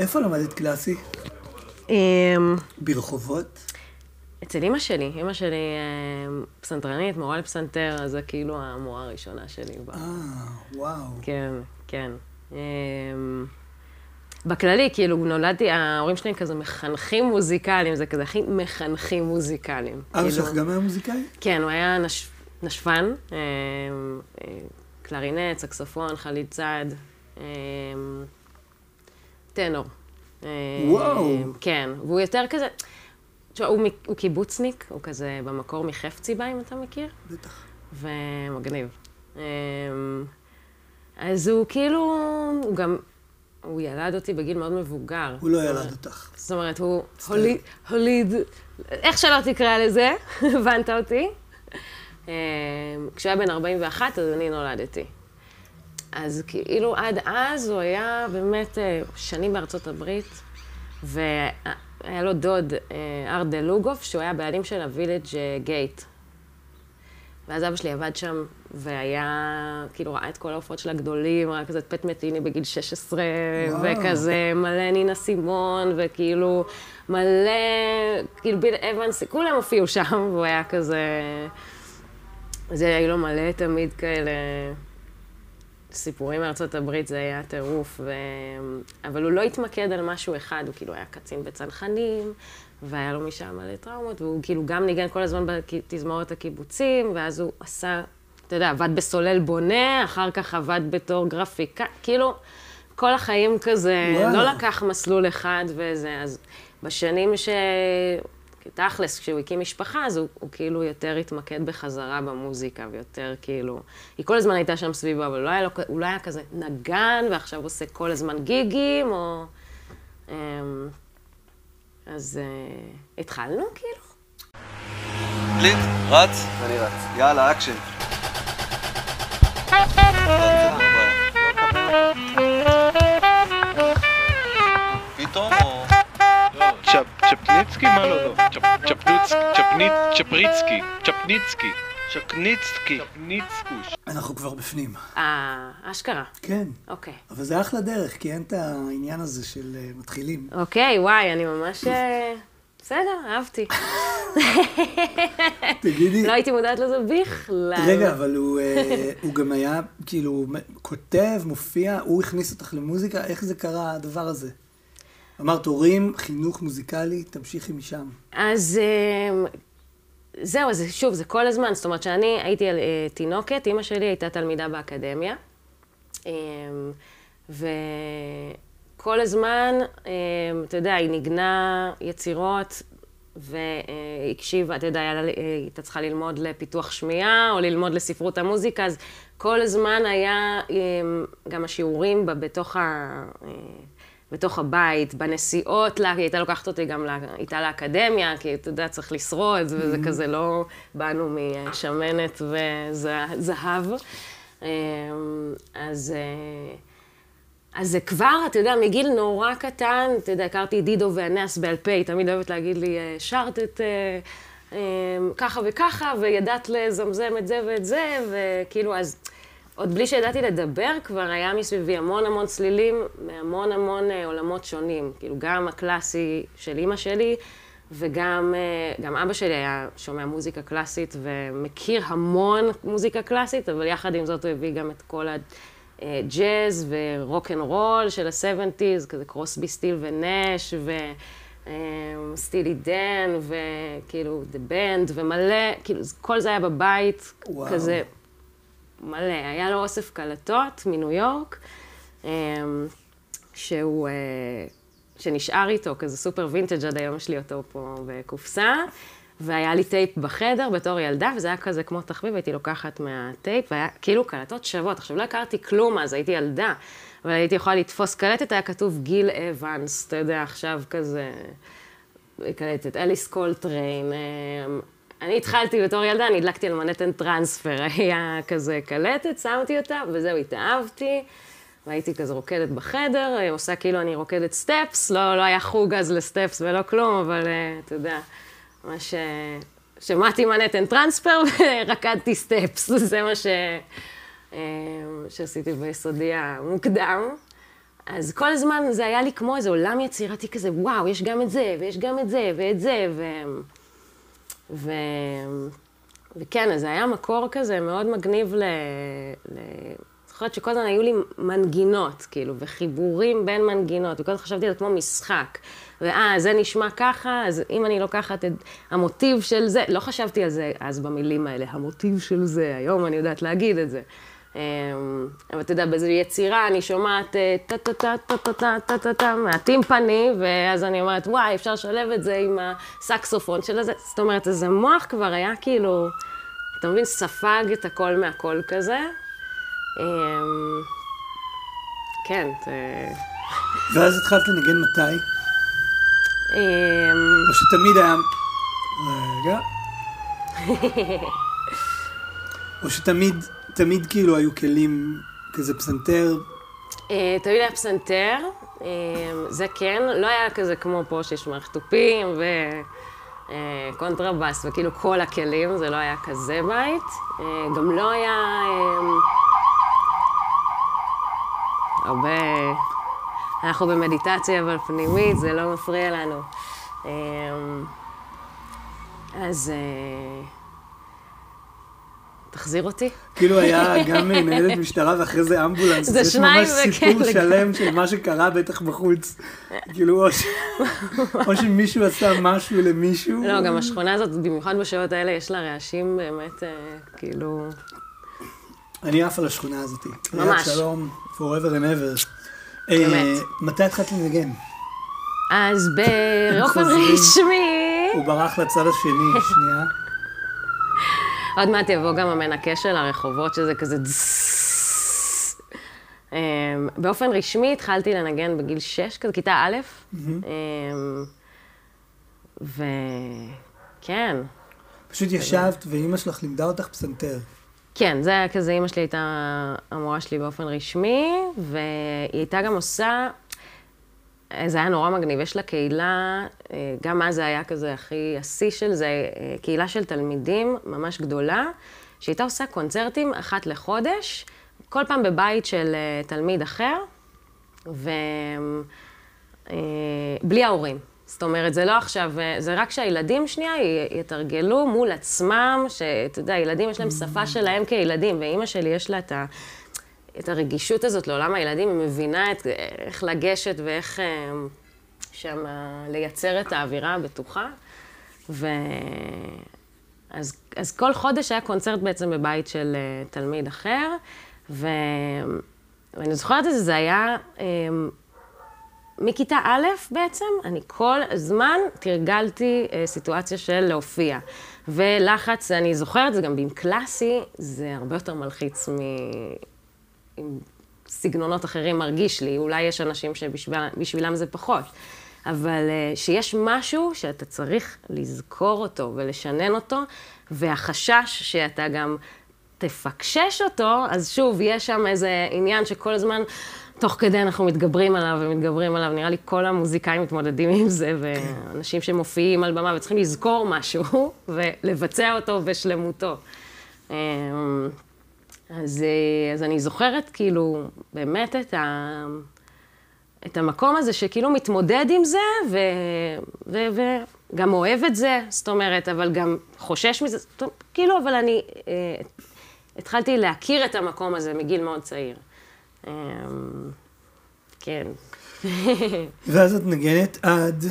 איפה למדת קלאסי? אמ, ברחובות? אצל אימא שלי, אימא שלי אמ, פסנתרנית, מורה לפסנתר, אז זה כאילו המורה הראשונה שלי. אה, וואו. כן, כן. אמ, בכללי, כאילו, נולדתי, ההורים שלי כזה מחנכים מוזיקליים, זה כזה הכי מחנכים מוזיקליים. אבא כאילו- שלך גם היה מוזיקאי? כן, הוא היה נש... נשפן, אה, קלרינט, סקסופון, חליל אמ, טנור. אמ, וואו. כן, והוא יותר כזה, תשמע, הוא, הוא קיבוצניק, הוא כזה במקור מחפציבה, אם אתה מכיר, בטח. ומגניב. אמ, אז הוא כאילו, הוא גם, הוא ילד אותי בגיל מאוד מבוגר. הוא לא ילד אותך. זאת אומרת, הוא הוליד, הוליד, איך שלא תקרא לזה, הבנת אותי. אה, כשהוא היה בן 41, אז אני נולדתי. אז כאילו עד אז הוא היה באמת אה, שנים בארצות הברית, והיה לו דוד, אה, ארדה לוגוף, שהוא היה בעלים של הווילג' גייט. ואז אבא שלי עבד שם, והיה, כאילו, ראה את כל ההופעות של הגדולים, ראה כזה את פט מטיני בגיל 16, וואו. וכזה מלא נינה סימון, וכאילו מלא, כאילו ביל אבנס, כולם הופיעו שם, והוא היה כזה, זה היו לו מלא תמיד כאלה סיפורים מארצות הברית, זה היה טירוף, ו... אבל הוא לא התמקד על משהו אחד, הוא כאילו היה קצין בצנחנים, והיה לו משם מלא טראומות, והוא כאילו גם ניגן כל הזמן בתזמורת הקיבוצים, ואז הוא עשה, אתה יודע, עבד בסולל בונה, אחר כך עבד בתור גרפיקה, כאילו, כל החיים כזה, וואו. לא לקח מסלול אחד וזה, אז בשנים ש... תכלס, כשהוא הקים משפחה, אז הוא, הוא כאילו יותר התמקד בחזרה במוזיקה, ויותר כאילו... היא כל הזמן הייתה שם סביבו, אבל לא היה לו, הוא לא היה כזה נגן, ועכשיו עושה כל הזמן גיגים, או... אמ, אז אה, התחלנו, כאילו. קליט, רץ, אני רץ. יאללה, אקשן. צ'פ- צ'פניצקי? מה לא לא? צ'פ- צ'פנוץ... צ'פנית... צ'פריצקי. צ'פניצקי. צ'קניצקי. צ'פניצקוש. אנחנו כבר בפנים. אה, אשכרה. כן. אוקיי. אבל זה אחלה דרך, כי אין את העניין הזה של אה, מתחילים. אוקיי, וואי, אני ממש... אה, בסדר, אהבתי. תגידי, לא הייתי מודעת לזה בכלל. רגע, אבל הוא, אה, הוא גם היה, כאילו, כותב, מופיע, הוא הכניס אותך למוזיקה, איך זה קרה, הדבר הזה? אמרת, הורים, חינוך מוזיקלי, תמשיכי משם. אז אה, זהו, אז שוב, זה כל הזמן. זאת אומרת, שאני הייתי אה, תינוקת, אימא שלי הייתה תלמידה באקדמיה, אה, וכל הזמן, אתה יודע, היא ניגנה יצירות. והקשיבה, אתה יודע, היא הייתה צריכה ללמוד לפיתוח שמיעה, או ללמוד לספרות המוזיקה, אז כל הזמן היה גם השיעורים בתוך ה... בתוך הבית, בנסיעות, לה, היא הייתה לוקחת אותי גם לה, איתה לאקדמיה, כי אתה יודע, צריך לשרוד, וזה כזה לא באנו משמנת וזהב. אמ, אז, אה, אז זה כבר, אתה יודע, מגיל נורא קטן, אתה יודע, הכרתי את דידו והנס בעל פה, היא תמיד אוהבת להגיד לי, אה, שרת את אה, ככה וככה, וידעת לזמזם את זה ואת זה, וכאילו, אז עוד בלי שידעתי לדבר, כבר היה מסביבי המון המון צלילים מהמון המון אה, עולמות שונים. כאילו, גם הקלאסי של אימא שלי, וגם אה, גם אבא שלי היה שומע מוזיקה קלאסית ומכיר המון מוזיקה קלאסית, אבל יחד עם זאת הוא הביא גם את כל הג'אז ורוק אנד רול של ה-70's, כזה קרוסבי סטיל ונש, ו... סטילי דן, וכאילו, דה בנד, ומלא, כאילו, כל זה היה בבית, וואו. כזה מלא. היה לו אוסף קלטות מניו יורק, אמ, שהוא, אה, שנשאר איתו, כזה סופר וינטג' עד היום יש לי אותו פה בקופסה. והיה לי טייפ בחדר בתור ילדה, וזה היה כזה כמו תחביב, הייתי לוקחת מהטייפ, והיה כאילו קלטות שוות. עכשיו, לא הכרתי כלום אז, הייתי ילדה, אבל הייתי יכולה לתפוס קלטת, היה כתוב גיל אבנס, אתה יודע, עכשיו כזה, קלטת, אליס קולטריין. אני התחלתי בתור ילדה, אני הדלקתי על מנהטן טרנספר, היה כזה קלטת, שמתי אותה, וזהו, התאהבתי. והייתי כזה רוקדת בחדר, עושה כאילו אני רוקדת סטפס, לא, לא היה חוג אז לסטפס ולא כלום, אבל אה, אתה יודע, מה ש... שמעתי מנהטן טרנספר ורקדתי סטפס, זה מה ש... אה, שעשיתי ביסודי המוקדם. אז כל הזמן זה היה לי כמו איזה עולם יצירתי כזה, וואו, יש גם את זה, ויש גם את זה, ואת זה, ו... ו... וכן, אז זה היה מקור כזה מאוד מגניב ל... ל... זוכרת שכל הזמן היו לי מנגינות, כאילו, וחיבורים בין מנגינות, וכל הזמן חשבתי על זה כמו משחק. ואה, זה נשמע ככה, אז אם אני לוקחת את המוטיב של זה, לא חשבתי על זה אז במילים האלה, המוטיב של זה, היום אני יודעת להגיד את זה. אמ, אבל אתה יודע, באיזו יצירה אני שומעת טה-טה-טה-טה-טה-טה-טה מהטימפני, ואז אני אומרת, וואי, אפשר לשלב את זה עם הסקסופון של הזה. זאת אומרת, איזה מוח כבר היה כאילו, אתה מבין, ספג את הכל מהכל כזה. אמ, כן, זה... ואז התחלת לנגן מתי? אמ, או שתמיד היה... רגע. או שתמיד, תמיד כאילו היו כלים, כזה פסנתר, אה, תמיד היה פסנתר, אה, זה כן, לא היה כזה כמו פה שיש מערכת תופים וקונטרבאס וכאילו כל הכלים, זה לא היה כזה בית. אה, גם לא היה אה, הרבה... אנחנו במדיטציה אבל פנימית, זה לא מפריע לנו. אה, אז... תחזיר אותי. כאילו היה גם ניידת משטרה ואחרי זה אמבולנס. זה יש שניים ממש וכן, סיפור לגמרי. שלם של מה שקרה בטח בחוץ. כאילו, או שמישהו עשה משהו למישהו. לא, גם השכונה הזאת, במיוחד בשעות האלה, יש לה רעשים באמת, אה, כאילו... אני עף על השכונה הזאת. ממש. שלום, forever and ever. באמת. אה, מתי התחלת לנגן? אז חוזרים. רשמי, הוא ברח לצד השני, שנייה. עוד מעט יבוא גם המנקה של הרחובות, שזה כזה. אמ, באופן רשמי התחלתי לנגן בגיל 6, כזה כיתה א', אמ, וכן, פשוט ישבת ואימא שלך לימדה אותך פסנתר. כן, זה היה כזה, אימא שלי הייתה המורה שלי באופן רשמי, והיא הייתה גם עושה, זה היה נורא מגניב, יש לה קהילה, אה, גם אז זה היה כזה הכי, השיא של זה, אה, קהילה של תלמידים ממש גדולה, שהייתה עושה קונצרטים אחת לחודש, כל פעם בבית של אה, תלמיד אחר, ובלי ההורים. זאת אומרת, זה לא עכשיו, אה, זה רק שהילדים שנייה יתרגלו מול עצמם, שאתה יודע, ילדים יש להם שפה שלהם כילדים, ואימא שלי יש לה את, ה, את הרגישות הזאת לעולם הילדים, היא מבינה את, איך לגשת ואיך אה, שם לייצר את האווירה הבטוחה. ו... אז, אז כל חודש היה קונצרט בעצם בבית של אה, תלמיד אחר, ו... ואני זוכרת את זה, זה היה... אה, מכיתה א' בעצם, אני כל הזמן תרגלתי אה, סיטואציה של להופיע. ולחץ, אני זוכרת, זה גם עם קלאסי, זה הרבה יותר מלחיץ מ... עם סגנונות אחרים מרגיש לי. אולי יש אנשים שבשבילם זה פחות. אבל אה, שיש משהו שאתה צריך לזכור אותו ולשנן אותו, והחשש שאתה גם תפקשש אותו, אז שוב, יש שם איזה עניין שכל הזמן, תוך כדי אנחנו מתגברים עליו ומתגברים עליו. נראה לי כל המוזיקאים מתמודדים עם זה, ואנשים שמופיעים על במה וצריכים לזכור משהו ולבצע אותו בשלמותו. אז, אה, אז אני זוכרת כאילו באמת את, ה, את המקום הזה שכאילו מתמודד עם זה, ו, ו, וגם אוהב את זה, זאת אומרת, אבל גם חושש מזה, אומרת, כאילו, אבל אני אה, התחלתי להכיר את המקום הזה מגיל מאוד צעיר. אה, כן. ואז את נגנת עד,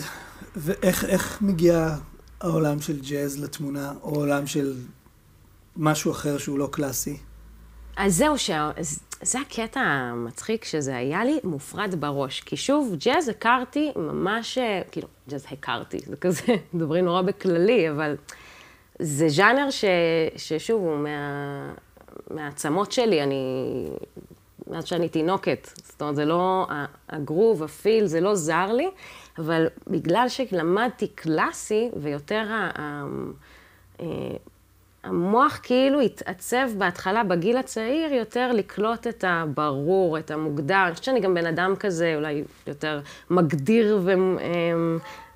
ואיך איך מגיע העולם של ג'אז לתמונה, או עולם של משהו אחר שהוא לא קלאסי? אז זהו, ש... זה הקטע המצחיק, שזה היה לי מופרד בראש. כי שוב, ג'אז הכרתי ממש, אה, כאילו, ג'אז הכרתי, זה כזה, מדברים נורא בכללי, אבל זה ז'אנר ש... ששוב, הוא מה... מהעצמות שלי, אני... מאז שאני תינוקת. זאת אומרת, זה לא, הגרוב, הפיל, זה לא זר לי, אבל בגלל שלמדתי קלאסי, ויותר ה... המוח כאילו התעצב בהתחלה, בגיל הצעיר, יותר לקלוט את הברור, את המוגדר. אני חושבת שאני גם בן אדם כזה, אולי יותר מגדיר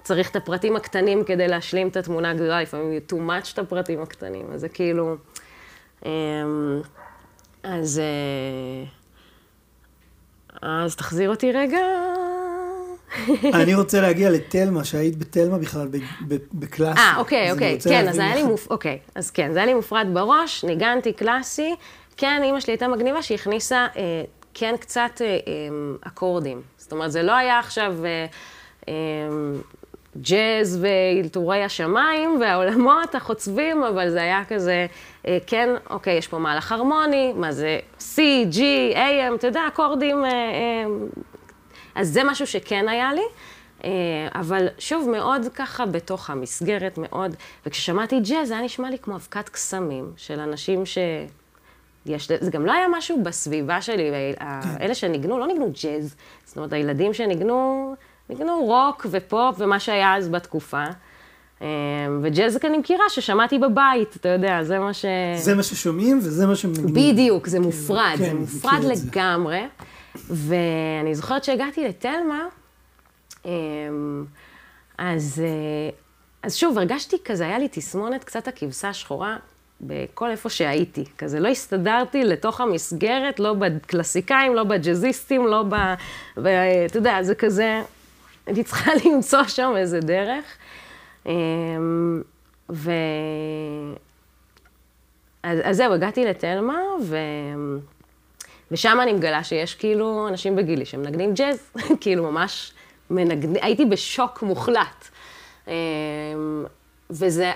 וצריך את הפרטים הקטנים כדי להשלים את התמונה הגדולה, לפעמים too much את הפרטים הקטנים, אז זה כאילו... אמ, אז... אה, אז תחזיר אותי רגע. אני רוצה להגיע לתלמה, שהיית בתלמה בכלל, בקלאסי. אה, אוקיי, אוקיי. כן, אז היה לי איך- מופ... אוקיי, אז כן, זה היה לי מופרד בראש, ניגנתי קלאסי. כן, אימא שלי הייתה מגניבה שהכניסה, אה, כן, קצת אה, אה, אקורדים. זאת אומרת, זה לא היה עכשיו אה, אה, ג'אז ואלתורי השמיים והעולמות החוצבים, אבל זה היה כזה, אה, כן, אוקיי, יש פה מהלך הרמוני, מה זה C, G, AM, אתה יודע, אקורדים... אה, אה, אז זה משהו שכן היה לי, אה, אבל שוב, מאוד ככה בתוך המסגרת, מאוד, וכששמעתי ג'אז, זה היה נשמע לי כמו אבקת קסמים של אנשים ש... יש, זה גם לא היה משהו בסביבה שלי, אלה שניגנו, לא ניגנו ג'אז. זאת אומרת, הילדים שניגנו, ניגנו רוק ופופ ומה שהיה אז בתקופה. אה, וג'אז אני מכירה ששמעתי בבית, אתה יודע, זה מה ש... זה מה ששומעים וזה מה שמנגנים. בדיוק, זה מופרד, כן, זה מופרד את זה. ואני זוכרת שהגעתי לתלמה, אמ, אז, אה, אז שוב, הרגשתי כזה, היה לי תסמונת קצת הכבשה השחורה בכל איפה שהייתי. כזה לא הסתדרתי לתוך המסגרת, לא בקלאסיקאים, לא בג'אזיסטים, לא ב... ב אתה יודע, זה כזה, הייתי צריכה למצוא שם איזה דרך. אמ, ו... אז, אז זהו, הגעתי לתלמה, ו... ושם אני מגלה שיש כאילו אנשים בגילי שמנגנים ג'אז, כאילו ממש מנגנים, הייתי בשוק מוחלט. אמ, וזה,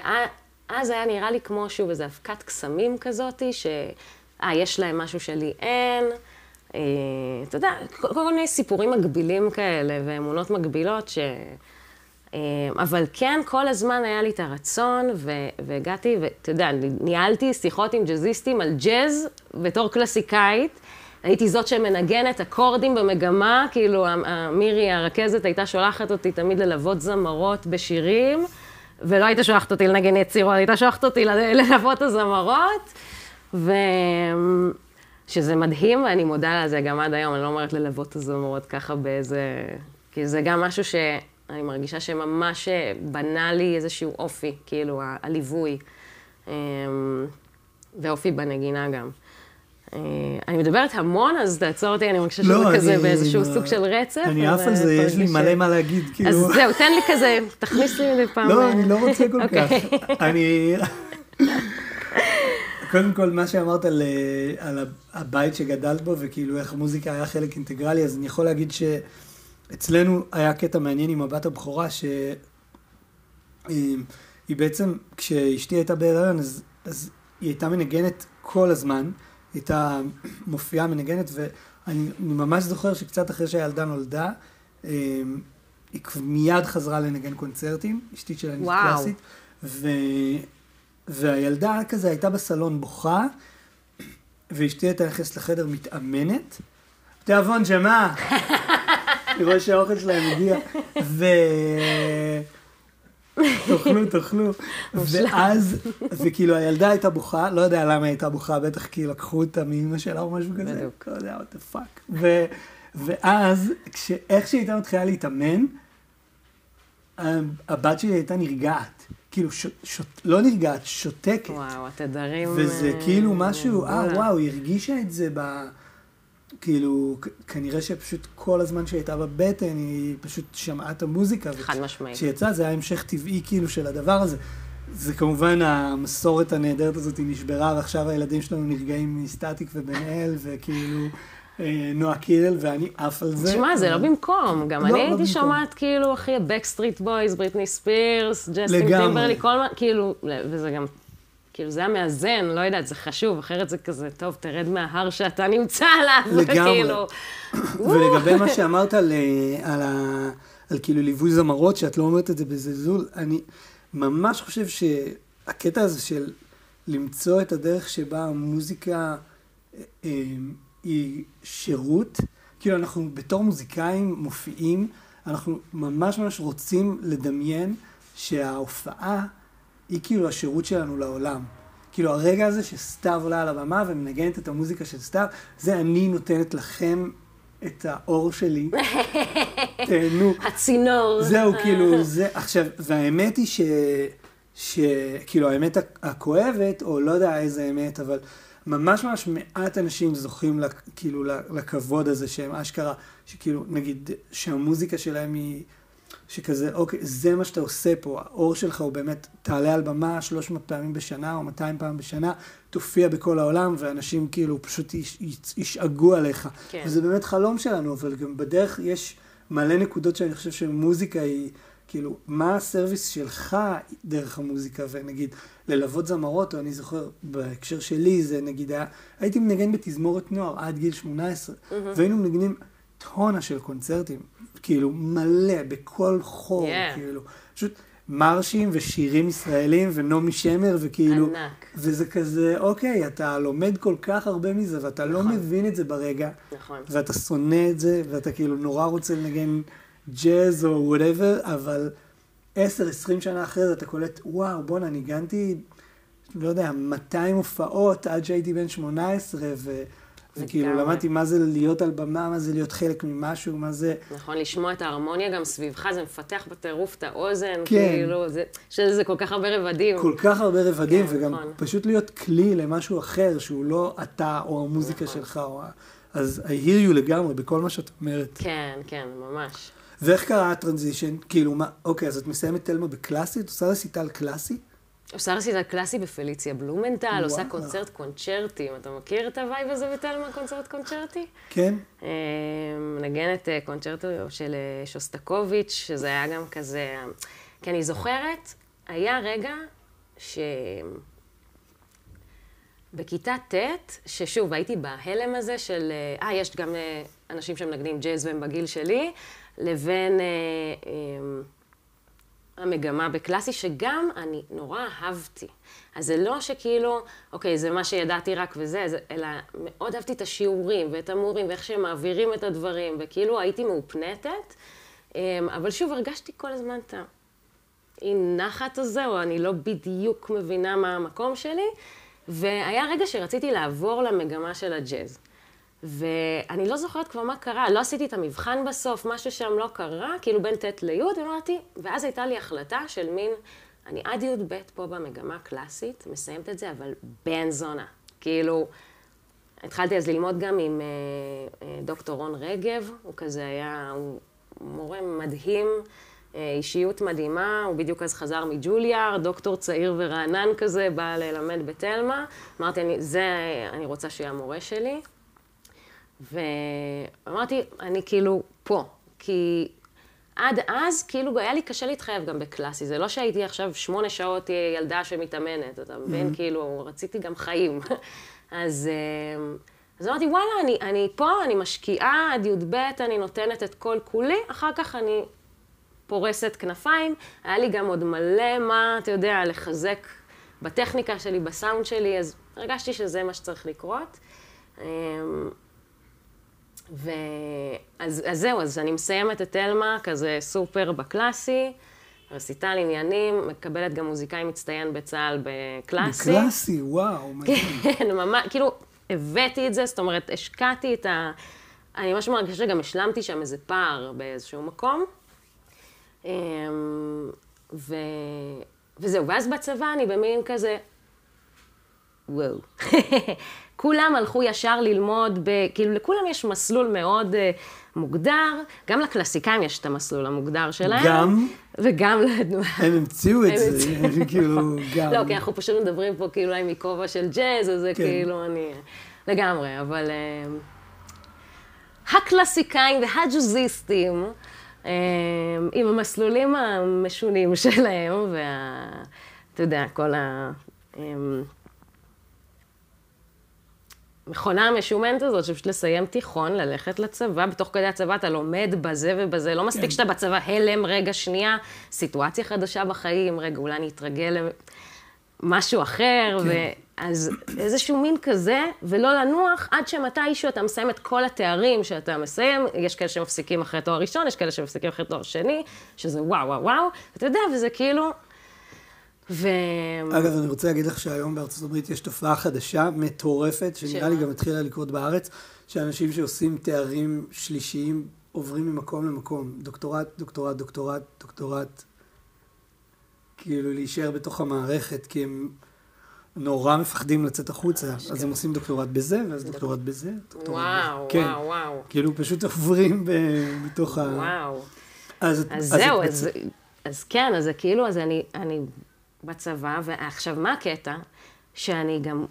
אז היה נראה לי כמו שוב איזו אבקת קסמים כזאתי, ש... אה, יש להם משהו שלי אין. אה, אתה יודע, כל, מיני סיפורים מגבילים כאלה ואמונות מגבילות ש... אה, אבל כן, כל הזמן היה לי את הרצון, ו- והגעתי, ואתה יודע, ניהלתי שיחות עם ג'אזיסטים על ג'אז בתור קלאסיקאית. הייתי זאת שמנגנת אקורדים במגמה, כאילו מירי הרכזת הייתה שולחת אותי תמיד ללוות זמרות בשירים, ולא הייתה שולחת אותי לנגן יצירות, הייתה שולחת אותי ללוות הזמרות, ו... שזה מדהים, ואני מודה לזה גם עד היום, אני לא אומרת ללוות הזמרות ככה באיזה... כי זה גם משהו שאני מרגישה שממש בנה לי איזשהו אופי, כאילו, הליווי. אמ, ואופי בנגינה גם. אה, אני מדברת המון, אז תעצור אותי, אני מרגישה שזה לא, כזה אני- באיזשהו סוג של רצף. אני עף על זה, יש לי מלא מה להגיד, כאילו. אז זהו, תן לי כזה, תכניס לי מדי פעם. לא, אה, אני לא רוצה כל כך. אוקיי. אני... קודם כל, מה שאמרת על, אה, על הבית שגדלת בו, וכאילו איך המוזיקה היה חלק אינטגרלי, אז אני יכול להגיד שאצלנו היה קטע מעניין עם הבת הבכורה, שהיא בעצם, כשאשתי הייתה בהיריון, אז, אז היא הייתה מנגנת כל הזמן, הייתה מופיעה מנגנת, ואני אני ממש זוכר שקצת אחרי שהילדה נולדה, אה, היא מיד חזרה לנגן קונצרטים, אשתי שלה וואו. קלאסית, ו... והילדה כזה הייתה בסלון בוכה, ואשתי הייתה נכנסת לחדר מתאמנת. תיאבון שמה? רואה שהאוכל שלהם הגיע. ו... תאכלו, תאכלו. ואז, וכאילו הילדה הייתה בוכה, לא יודע למה היא הייתה בוכה, בטח כי לקחו אותה מאמא שלה או משהו כזה, בדיוק. לא יודע, what the fuck. ו... ואז, כש... איך שהיא הייתה מתחילה להתאמן, הבת שלי הייתה נרגעת. כאילו, ש... ש... לא נרגעת, שותקת. וואו, התדרים... וזה אה, כאילו משהו, אה. וואו, היא הרגישה את זה ב... כאילו, כנראה שפשוט כל הזמן שהיא הייתה בבטן, היא פשוט שמעה את המוזיקה. חד משמעית. כשיצא, זה היה המשך טבעי כאילו של הדבר הזה. זה כמובן, המסורת הנהדרת הזאת היא נשברה, ועכשיו הילדים שלנו נרגעים מסטטיק ובן אל, וכאילו אה, נועה קירל, ואני עף על זה. תשמע, זה לא במקום. גם לא, אני לא הייתי. שומעת כאילו, אחי, בקסטריט בויז, בריטני ספירס, ג'סטין. טימברלייק, כל מה, כאילו, וזה גם, כאילו, זה היה מאזן, לא יודעת, זה חשוב, אחרת זה כזה, טוב, תרד מההר שאתה נמצא עליו, לגמרי. כאילו. ולגבי מה שאמרת על, אה, על, ה, על כאילו ליווי זמרות, שאת לא אומרת את זה בזלזול, אני ממש חושב שהקטע הזה של למצוא את הדרך שבה המוזיקה אה, אה, היא שירות, כאילו אנחנו בתור מוזיקאים מופיעים, אנחנו ממש ממש רוצים לדמיין שההופעה היא כאילו השירות שלנו לעולם. כאילו הרגע הזה שסתיו עולה על הבמה ומנגנת את המוזיקה של סתיו, זה אני נותנת לכם את האור שלי. תהנו. הצינור. זהו, כאילו, זה, עכשיו, והאמת היא ש... ש... כאילו, האמת הכואבת, או לא יודע איזה אמת, אבל ממש ממש מעט אנשים זוכים לק- כאילו לכבוד הזה שהם אשכרה, שכאילו נגיד שהמוזיקה שלהם היא, שכזה אוקיי זה מה שאתה עושה פה, האור שלך הוא באמת תעלה על במה 300 פעמים בשנה או 200 פעם בשנה, תופיע בכל העולם ואנשים כאילו פשוט יש- יש- ישאגו עליך. כן. וזה באמת חלום שלנו, אבל גם בדרך יש מלא נקודות שאני חושב שמוזיקה היא, כאילו, מה הסרוויס שלך דרך המוזיקה, ונגיד, ללוות זמרות, או אני זוכר, בהקשר שלי, זה נגיד היה, הייתי מנגן בתזמורת נוער עד גיל 18, והיינו מנגנים טונה של קונצרטים, כאילו, מלא, בכל חור, Yeah. כאילו, פשוט מרשים ושירים ישראלים ונעמי שמר, וכאילו, ענק. וזה כזה, אוקיי, אתה לומד כל כך הרבה מזה, ואתה לא נכון. מבין את זה ברגע. נכון. ואתה שונא את זה, ואתה כאילו נורא רוצה לנגן ג'אז או whatever, אבל 10-20 שנה אחרי זה אתה קולט, וואו, בואנה, ניגנתי, לא יודע, 200 הופעות עד שהייתי בן 18, ו... וכאילו. למדתי מה זה להיות על במה, מה זה להיות חלק ממשהו, מה זה... נכון, לשמוע את ההרמוניה גם סביבך, זה מפתח בטירוף את האוזן, כן. כאילו, זה, יש לזה כל כך הרבה רבדים. כל כך הרבה רבדים, כן, וגם נכון. פשוט להיות כלי למשהו אחר, שהוא לא אתה או המוזיקה נכון. שלך, או... אז I hear you לגמרי בכל מה שאת אומרת. כן, כן, ממש. ואיך קרה ה transition? כאילו, מה, אוקיי, אז את מסיימת תלמה בקלאסי? את עושה רסיטל קלאסי? עושה רסיטל קלאסי בפליציה בלומנטל, עושה. קונצרט קונצ'רטים. אתה מכיר את ה vibe הזה בתלמה, קונצרט קונצ'רטי? כן? אה, מנגנת אה, קונצ'רטו של אה, שוסטקוביץ', שזה היה גם כזה... כי אני זוכרת, היה רגע ש... בכיתה ט', ששוב, הייתי בהלם הזה של, אה, יש גם אנשים שמנגנים ג'אז והם בגיל שלי, לבין אה, אה, המגמה בקלאסי, שגם אני נורא אהבתי. אז זה לא שכאילו, אוקיי, זה מה שידעתי רק וזה, זה, אלא מאוד אהבתי את השיעורים ואת המורים ואיך שהם מעבירים את הדברים, וכאילו הייתי מאופנטת, אה, אבל שוב, הרגשתי כל הזמן את האי נחת הזה, או אני לא בדיוק מבינה מה המקום שלי, והיה רגע שרציתי לעבור למגמה של הג'אז. ואני לא זוכרת כבר מה קרה, לא עשיתי את המבחן בסוף, משהו שם לא קרה, כאילו בין ט' לי', ואמרתי, ואז הייתה לי החלטה של מין, אני עד י"ב פה במגמה הקלאסית, מסיימת את זה, אבל בן זונה. כאילו, התחלתי אז ללמוד גם עם אה, אה, דוקטור רון רגב, הוא כזה היה, הוא מורה מדהים, אה, אישיות מדהימה, הוא בדיוק אז חזר מג'וליאר, דוקטור צעיר ורענן כזה, בא ללמד בתלמה. אמרתי, אני, זה, אני רוצה שיהיה המורה שלי. ואמרתי, אני כאילו פה, כי עד אז, כאילו, היה לי קשה להתחייב גם בקלאסי. זה לא שהייתי עכשיו שמונה שעות ילדה שמתאמנת, אתה מבין? כאילו, רציתי גם חיים. אז, אה, אז אמרתי, וואלה, אני, אני פה, אני משקיעה, עד י"ב אני נותנת את כל כולי, אחר כך אני פורסת כנפיים. היה לי גם עוד מלא מה, אתה יודע, לחזק בטכניקה שלי, בסאונד שלי, אז הרגשתי שזה מה שצריך לקרות. ואז אז זהו, אז אני מסיימת את תלמה, כזה סופר בקלאסי, רסיטל עניינים, מקבלת גם מוזיקאי מצטיין בצה"ל בקלאסי. בקלאסי, וואו, מדהים. כן, ממש, כאילו, הבאתי את זה, זאת אומרת, השקעתי את ה... אני ממש מרגישה שגם השלמתי שם איזה פער באיזשהו מקום. אמ, ו... וזהו, ואז בצבא אני במין כזה, וואו. כולם הלכו ישר ללמוד, ב... כאילו לכולם יש מסלול מאוד uh, מוגדר, גם לקלאסיקאים יש את המסלול המוגדר שלהם. גם? וגם לנו. הם המציאו את זה, כאילו, גם. לא, כי אנחנו פשוט מדברים פה כאילו אולי מכובע של ג'אז, אז זה כן. כאילו אני... לגמרי, אבל... אה, הקלאסיקאים והג'וזיסטים, אה, עם המסלולים המשונים שלהם, וה... אתה יודע, כל ה... אה, המכונה המשומנת הזאת, שפשוט לסיים תיכון, ללכת לצבא, בתוך כדי הצבא אתה לומד בזה ובזה, לא מספיק כן. שאתה בצבא הלם, רגע, שנייה, סיטואציה חדשה בחיים, רגע, אולי אני אתרגל למשהו אחר, כן. אז איזשהו מין כזה, ולא לנוח עד שמתישהו אתה מסיים את כל התארים שאתה מסיים, יש כאלה שמפסיקים אחרי תואר ראשון, יש כאלה שמפסיקים אחרי תואר שני, שזה וואו וואו וואו, אתה יודע, וזה כאילו... ו... אגב, אני רוצה להגיד לך שהיום בארצות הברית יש תופעה חדשה, מטורפת, שנראה לי? גם התחילה לקרות בארץ, שאנשים שעושים תארים שלישיים עוברים ממקום למקום. דוקטורט, דוקטורט, דוקטורט, דוקטורט. כאילו להישאר בתוך המערכת, כי הם... נורא מפחדים לצאת החוצה, אז הם עושים דוקטורט בזה, ואז דוקטורט בזה, דוקטורט וואו, בזה. כן. וואו, וואו. כאילו פשוט עוברים בתוך ה... וואו. אז, זהו, אז, אז כן, אז זה כאילו, אז אני, אני בצבא, ועכשיו, מה הקטע? שאני גם,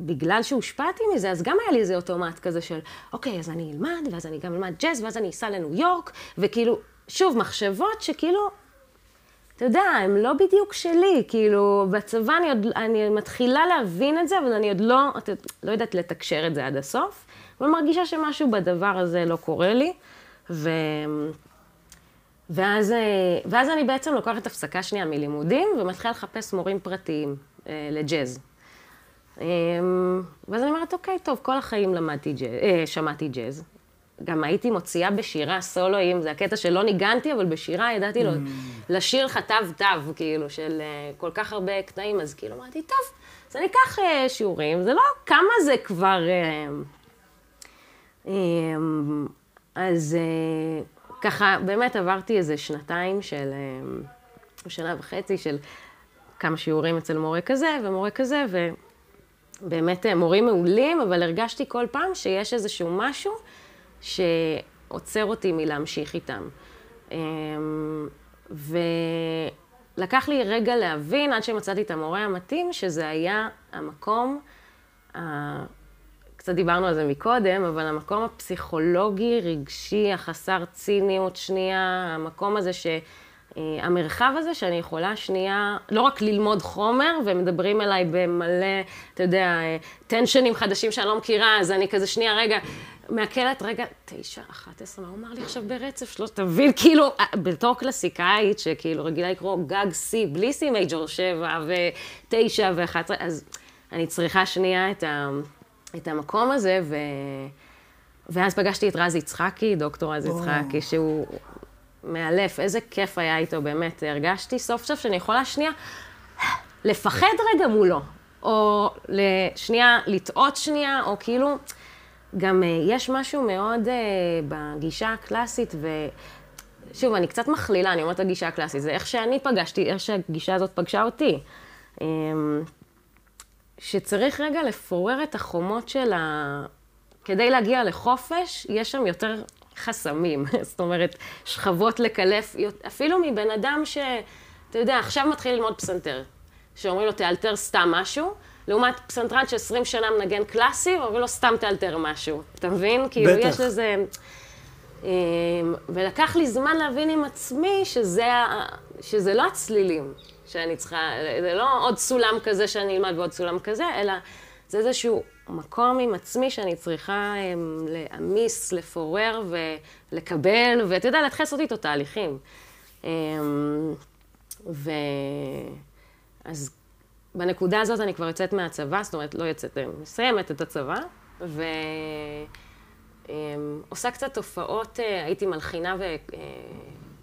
בגלל שהושפעתי מזה, אז גם היה לי איזה אוטומט כזה של, אוקיי, אז אני אלמד, ואז אני גם אלמד ג'אז, ואז אני אסע לניו יורק, וכאילו, שוב, מחשבות שכאילו, אתה יודע, הן לא בדיוק שלי, כאילו, בצבא אני עוד, אני מתחילה להבין את זה, אבל אני עוד לא, אתה, לא יודעת לתקשר את זה עד הסוף, אבל מרגישה שמשהו בדבר הזה לא קורה לי, ו... ואז, אה, ואז אני בעצם לוקחת הפסקה שנייה מלימודים ומתחילה לחפש מורים פרטיים אה, לג'אז. אה, ואז אני אומרת, אוקיי, טוב, כל החיים למדתי ג'אז, אה, שמעתי ג'אז. גם הייתי מוציאה בשירה סולואים, זה הקטע שלא ניגנתי, אבל בשירה ידעתי לו, לשיר לך תו-תו, כאילו, של אה, כל כך הרבה קטעים, אז כאילו אמרתי, טוב, אז אני אקח אה, שיעורים, זה לא, כמה זה כבר... אה, אמ, אז אה, ככה, באמת עברתי איזה שנתיים של, אה, שנה וחצי של כמה שיעורים אצל מורה כזה ומורה כזה, ובאמת אה, מורים מעולים, אבל הרגשתי כל פעם שיש איזשהו משהו שעוצר אותי מלהמשיך איתם. אמ, ולקח לי רגע להבין, עד שמצאתי את המורה המתאים, שזה היה המקום, קצת דיברנו על זה מקודם, אבל המקום הפסיכולוגי, רגשי, החסר ציניות שנייה, המקום הזה ש... אה, המרחב הזה שאני יכולה שנייה, לא רק ללמוד חומר, ומדברים אליי במלא, אתה יודע, אה, טנשנים חדשים שאני לא מכירה, אז אני כזה שנייה, רגע, מעכלת, רגע, תשע, אחת עשרה, מה הוא אמר לי עכשיו ברצף? שלוש, תבין, כאילו, אה, בתור קלסיקאית, שכאילו רגילה לקרוא גג C, בלי C מייג'ור שבע, ותשע ואחת עשרה, אז אני צריכה שנייה את ה... את המקום הזה, ו... ואז פגשתי את רז יצחקי, דוקטור רז יצחקי, שהוא מאלף, איזה כיף היה איתו, באמת. הרגשתי סוף סוף שאני יכולה שנייה לפחד רגע מולו, או לשנייה, לטעות שנייה, או כאילו, גם אה, יש משהו מאוד אה, בגישה הקלאסית, ו... שוב, אני קצת מכלילה, אני אומרת הגישה הקלאסית, זה איך שאני פגשתי, איך שהגישה הזאת פגשה אותי. שצריך רגע לפורר את החומות של ה... כדי להגיע לחופש, יש שם יותר חסמים. זאת אומרת, שכבות לקלף, אפילו מבן אדם ש... אתה יודע, עכשיו מתחיל ללמוד פסנתר, שאומרים לו, תאלתר סתם משהו, לעומת פסנתרן ש-20 שנה מנגן קלאסי, אומרים לו, סתם תאלתר משהו. אתה מבין? כאילו, בטח. יש לזה... אמ, ולקח לי זמן להבין עם עצמי שזה, שזה לא הצלילים שאני צריכה, זה לא עוד סולם כזה שאני אלמד ועוד סולם כזה, אלא זה איזשהו מקום עם עצמי שאני צריכה אמ, להעמיס, לפורר ולקבל, ואתה יודע, להתחיל לעשות איתו תהליכים. אמ, ו... אז בנקודה הזאת אני כבר יוצאת מהצבא, זאת אומרת, לא יוצאת, אה, מסיימת את הצבא, ו... אמ, עושה קצת תופעות, אה, הייתי מלחינה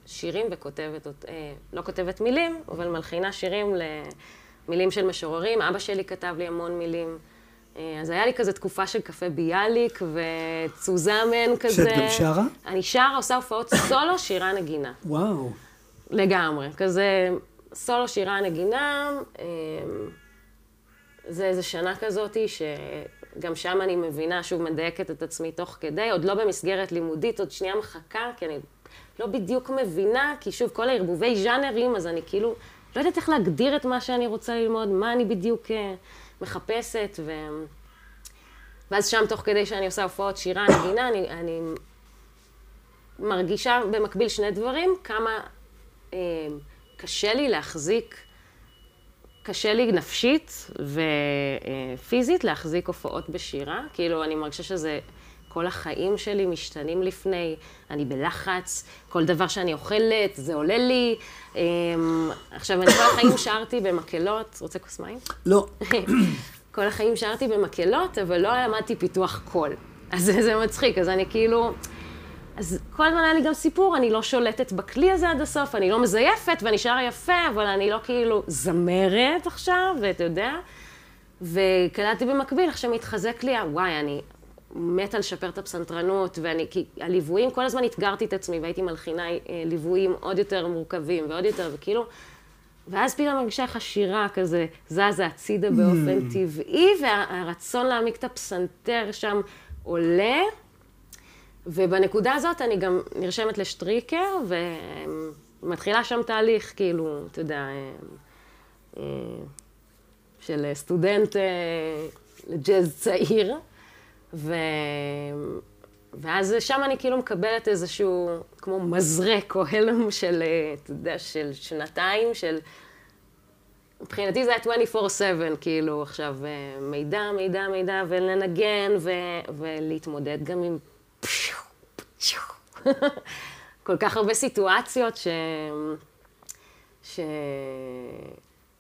ושירים וכותבת, אה, לא כותבת מילים, אבל מלחינה שירים למילים של משוררים. אבא שלי כתב לי המון מילים. אה, אז היה לי כזה תקופה של קפה ביאליק וצוזמן כזה. שאת גם שרה? אני שרה, עושה הופעות סולו, שירה נגינה. וואו. לגמרי. כזה סולו, שירה, נגינה. אמ, זה איזה שנה כזאתי שגם שם אני מבינה, שוב מדייקת את עצמי תוך כדי, עוד לא במסגרת לימודית, עוד שנייה מחכה, כי אני לא בדיוק מבינה, כי שוב, כל הערבובי ז'אנרים, אז אני כאילו לא יודעת איך להגדיר את מה שאני רוצה ללמוד, מה אני בדיוק אה, מחפשת, ו... ואז שם, תוך כדי שאני עושה הופעות שירה, נגינה, אני, אני מרגישה במקביל שני דברים, כמה אה, קשה לי להחזיק, קשה לי נפשית ופיזית להחזיק הופעות בשירה. כאילו, אני מרגישה שזה, כל החיים שלי משתנים לפני, אני בלחץ, כל דבר שאני אוכלת, זה עולה לי. אה, עכשיו, אני כל החיים שרתי במקהלות, רוצה כוס מים? לא. כל החיים שרתי במקהלות, אבל לא למדתי פיתוח קול. אז זה, זה מצחיק, אז אני כאילו... אז כל הזמן היה לי גם סיפור, אני לא שולטת בכלי הזה עד הסוף, אני לא מזייפת ואני שרה יפה, אבל אני לא כאילו זמרת עכשיו, ואתה יודע. וקלטתי במקביל, עכשיו מתחזק לי, וואי, אני מתה לשפר את הפסנתרנות, ואני, כי הליוויים, כל הזמן אתגרתי את עצמי, והייתי מלחינה אה, ליוויים עוד יותר מורכבים ועוד יותר, וכאילו, ואז פתאום מרגישה איך השירה כזה זזה הצידה באופן טבעי, והרצון להעמיק את הפסנתר שם עולה. ובנקודה הזאת אני גם נרשמת לשטריקר, ומתחילה שם תהליך, כאילו, אתה יודע, אה, אה, של סטודנט לג'אז צעיר. ו... ואז שם אני כאילו מקבלת איזשהו, כמו מזרק או הלם של, אתה יודע, של שנתיים, של... מבחינתי זה היה 24/7, כאילו, עכשיו, מידע, מידע, מידע, ולנגן, ו... ולהתמודד גם עם כל כך הרבה סיטואציות ש... ש...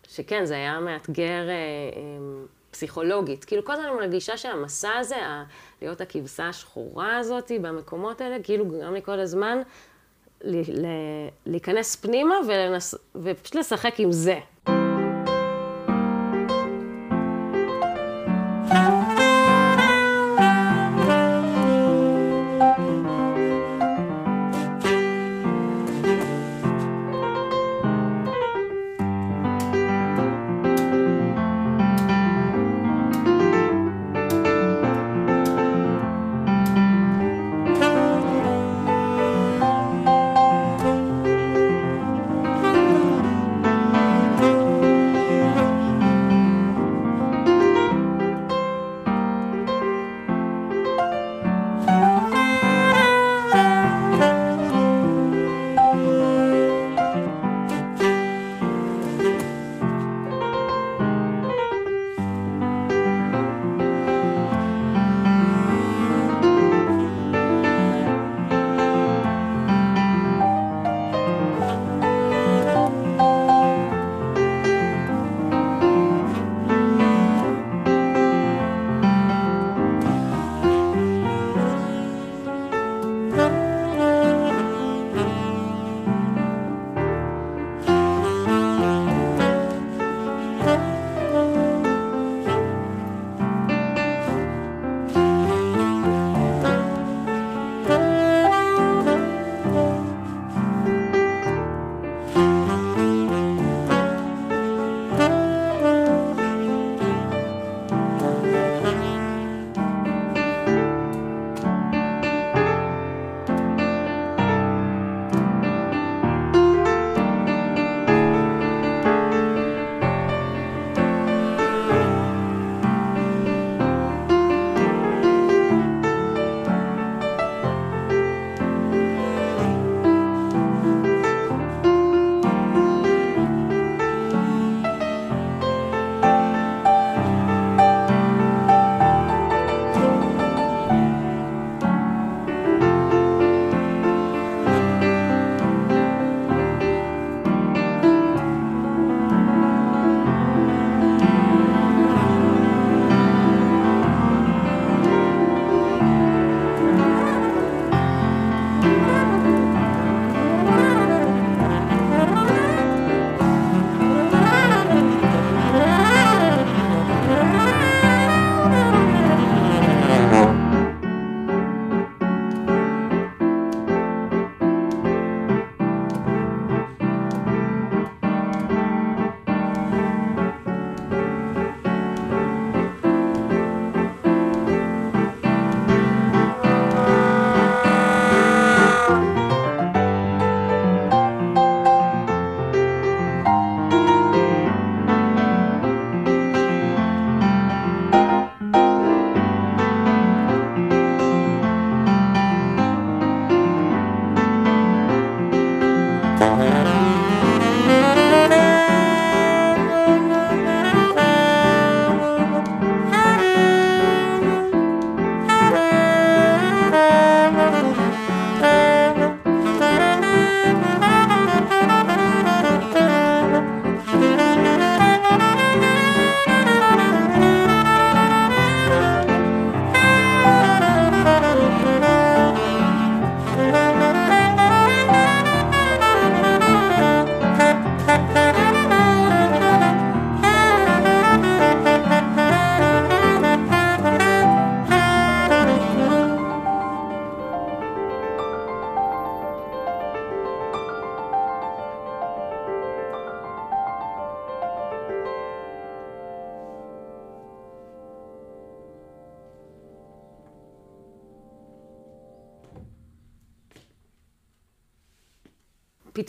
שכן, זה היה מאתגר אה, אה, פסיכולוגית. כאילו, כל הזמן אני מרגישה שהמסע הזה. להיות הכבשה השחורה הזאת במקומות האלה, כאילו גרם לי כל הזמן ל... ל... להיכנס פנימה ולנס... ופשוט לשחק עם זה.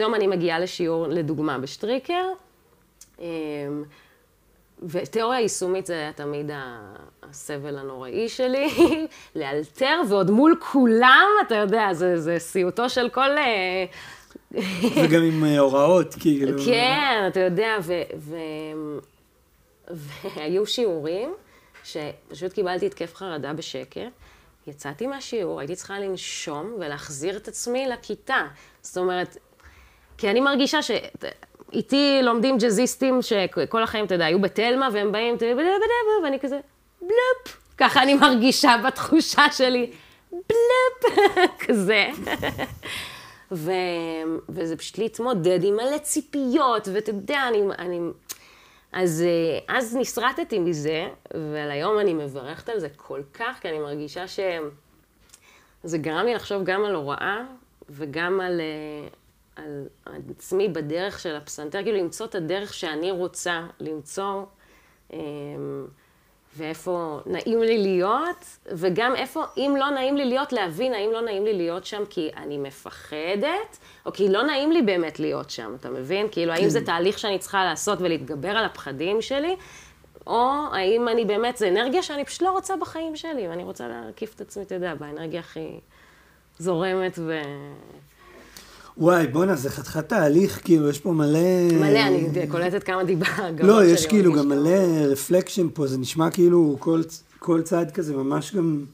פתאום אני מגיעה לשיעור, לדוגמה, בשטריקר, אמ, ותיאוריה יישומית זה היה תמיד הסבל הנוראי שלי, לאלתר, ועוד מול כולם, אתה יודע, זה, זה סיוטו של כל... אה, וגם עם אה, הוראות, כאילו. כן, אתה יודע, ו... ו... והיו שיעורים שפשוט קיבלתי התקף חרדה בשקט. יצאתי מהשיעור, הייתי צריכה לנשום ולהחזיר את עצמי לכיתה. זאת אומרת, כי אני מרגישה ש... איתי לומדים ג'אזיסטים שכל החיים, אתה יודע, היו בתלמה, והם באים, ואני כזה, בלופ. ככה אני מרגישה בתחושה שלי, בלופ, כזה. ו... וזה פשוט להתמודד עם מלא ציפיות, ואתה יודע, אני... אני... אז, אה, אז נסרטתי מזה, ועל היום אני מברכת על זה כל כך, כי אני מרגישה שזה גרם לי לחשוב גם על הוראה, וגם על, אה, על עצמי בדרך של הפסנתר, כאילו למצוא את הדרך שאני רוצה למצוא. אמ, ואיפה נעים לי להיות, וגם איפה, אם לא נעים לי להיות, להבין האם לא נעים לי להיות שם כי אני מפחדת, או כי לא נעים לי באמת להיות שם, אתה מבין? כאילו, האם כן. זה תהליך שאני צריכה לעשות ולהתגבר על הפחדים שלי, או האם אני באמת, זה אנרגיה שאני פשוט לא רוצה בחיים שלי, ואני רוצה להקיף את עצמי, אתה יודע, באנרגיה הכי זורמת ו... וואי, בואנה, זה חתיכת תהליך, כאילו, יש פה מלא... מלא, אני קולטת כמה דיבה. לא, יש כאילו גם. מלא רפלקשן פה, זה נשמע כאילו כל, כל צעד כזה ממש גם